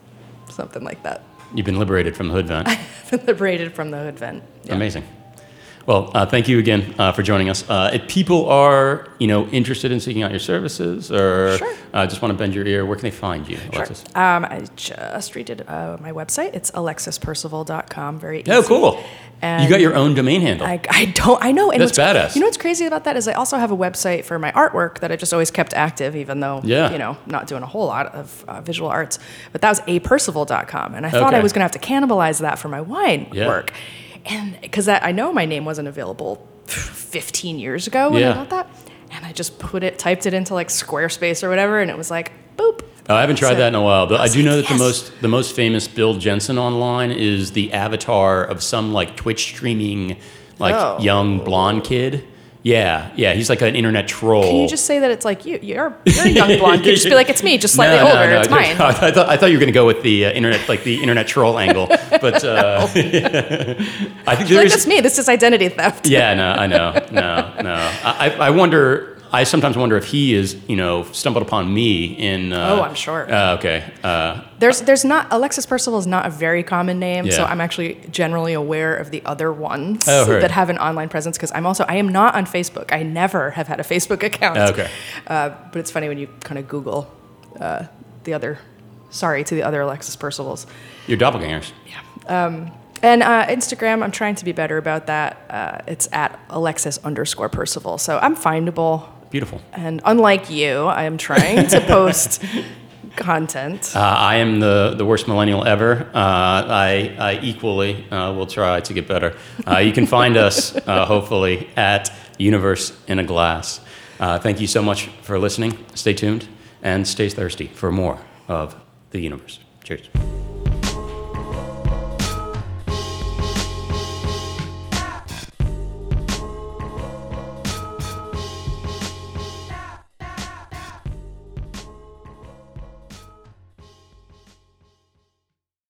B: something like that.
A: You've been liberated from the hood vent. [laughs]
B: I've been liberated from the hood vent. Yeah.
A: Amazing. Well, uh, thank you again uh, for joining us. Uh, if people are, you know, interested in seeking out your services or
B: Sure.
A: uh, just want to bend your ear, where can they find you,
B: Sure. Um, I just redid uh, my website. It's alexispercival.com. Very easy.
A: Oh, cool.
B: And
A: you got your own domain handle.
B: I, I don't. I know. And
A: That's badass.
B: You know what's crazy about that is I also have a website for my artwork that I just always kept active, even though
A: Yeah.
B: you know not doing a whole lot of uh, visual arts. But that was apercival.com, and I thought I was going to have to cannibalize that for my wine
A: Yeah.
B: work, and because I know my name wasn't available 15 years ago when
A: Yeah.
B: I got that. And I just put it, typed it into like Squarespace or whatever, and it was like, boop.
A: Oh, I haven't tried
B: So-
A: that in a while, but I,
B: was
A: do know
B: like,
A: that the most the most famous Bill Jensen online is the avatar of some like Twitch streaming like
B: Oh.
A: young blonde kid. Yeah, yeah, he's like an internet troll.
B: Can you just say that it's like you? You're, you're a young blonde. Can you just be like, it's me, just slightly [laughs]
A: No, no,
B: older.
A: no,
B: It's mine. [laughs]
A: I thought, I thought you were going to go with the uh, internet, like the internet troll angle, but uh, [laughs] I think
B: Like,
A: there's.
B: that's me. This is identity theft.
A: Yeah, no, I know, no, no. I, I wonder. I sometimes wonder if he is, you know, stumbled upon me in. Uh,
B: Oh, I'm sure.
A: Uh, okay. Uh,
B: There's there's not Alexis Percival is not a very common name, so I'm actually generally aware of the other ones
A: Oh,
B: that have an online presence because I'm also I am not on Facebook. I never have had a Facebook account.
A: okay.
B: Uh, but it's funny when you kind of Google uh, the other. Sorry to the other Alexis Percivals.
A: Your doppelgangers. Yeah.
B: Um, and uh, Instagram, I'm trying to be better about that. Uh, it's at Alexis underscore Percival. So I'm findable.
A: Beautiful.
B: And unlike you, I am trying to [laughs] post content.
A: Uh, I am the, the worst millennial ever. Uh, I, I equally uh, will try to get better. Uh, you can find us, uh, hopefully, at Universe in a Glass. Uh, thank you so much for listening. Stay tuned and stay thirsty for more of the universe. Cheers.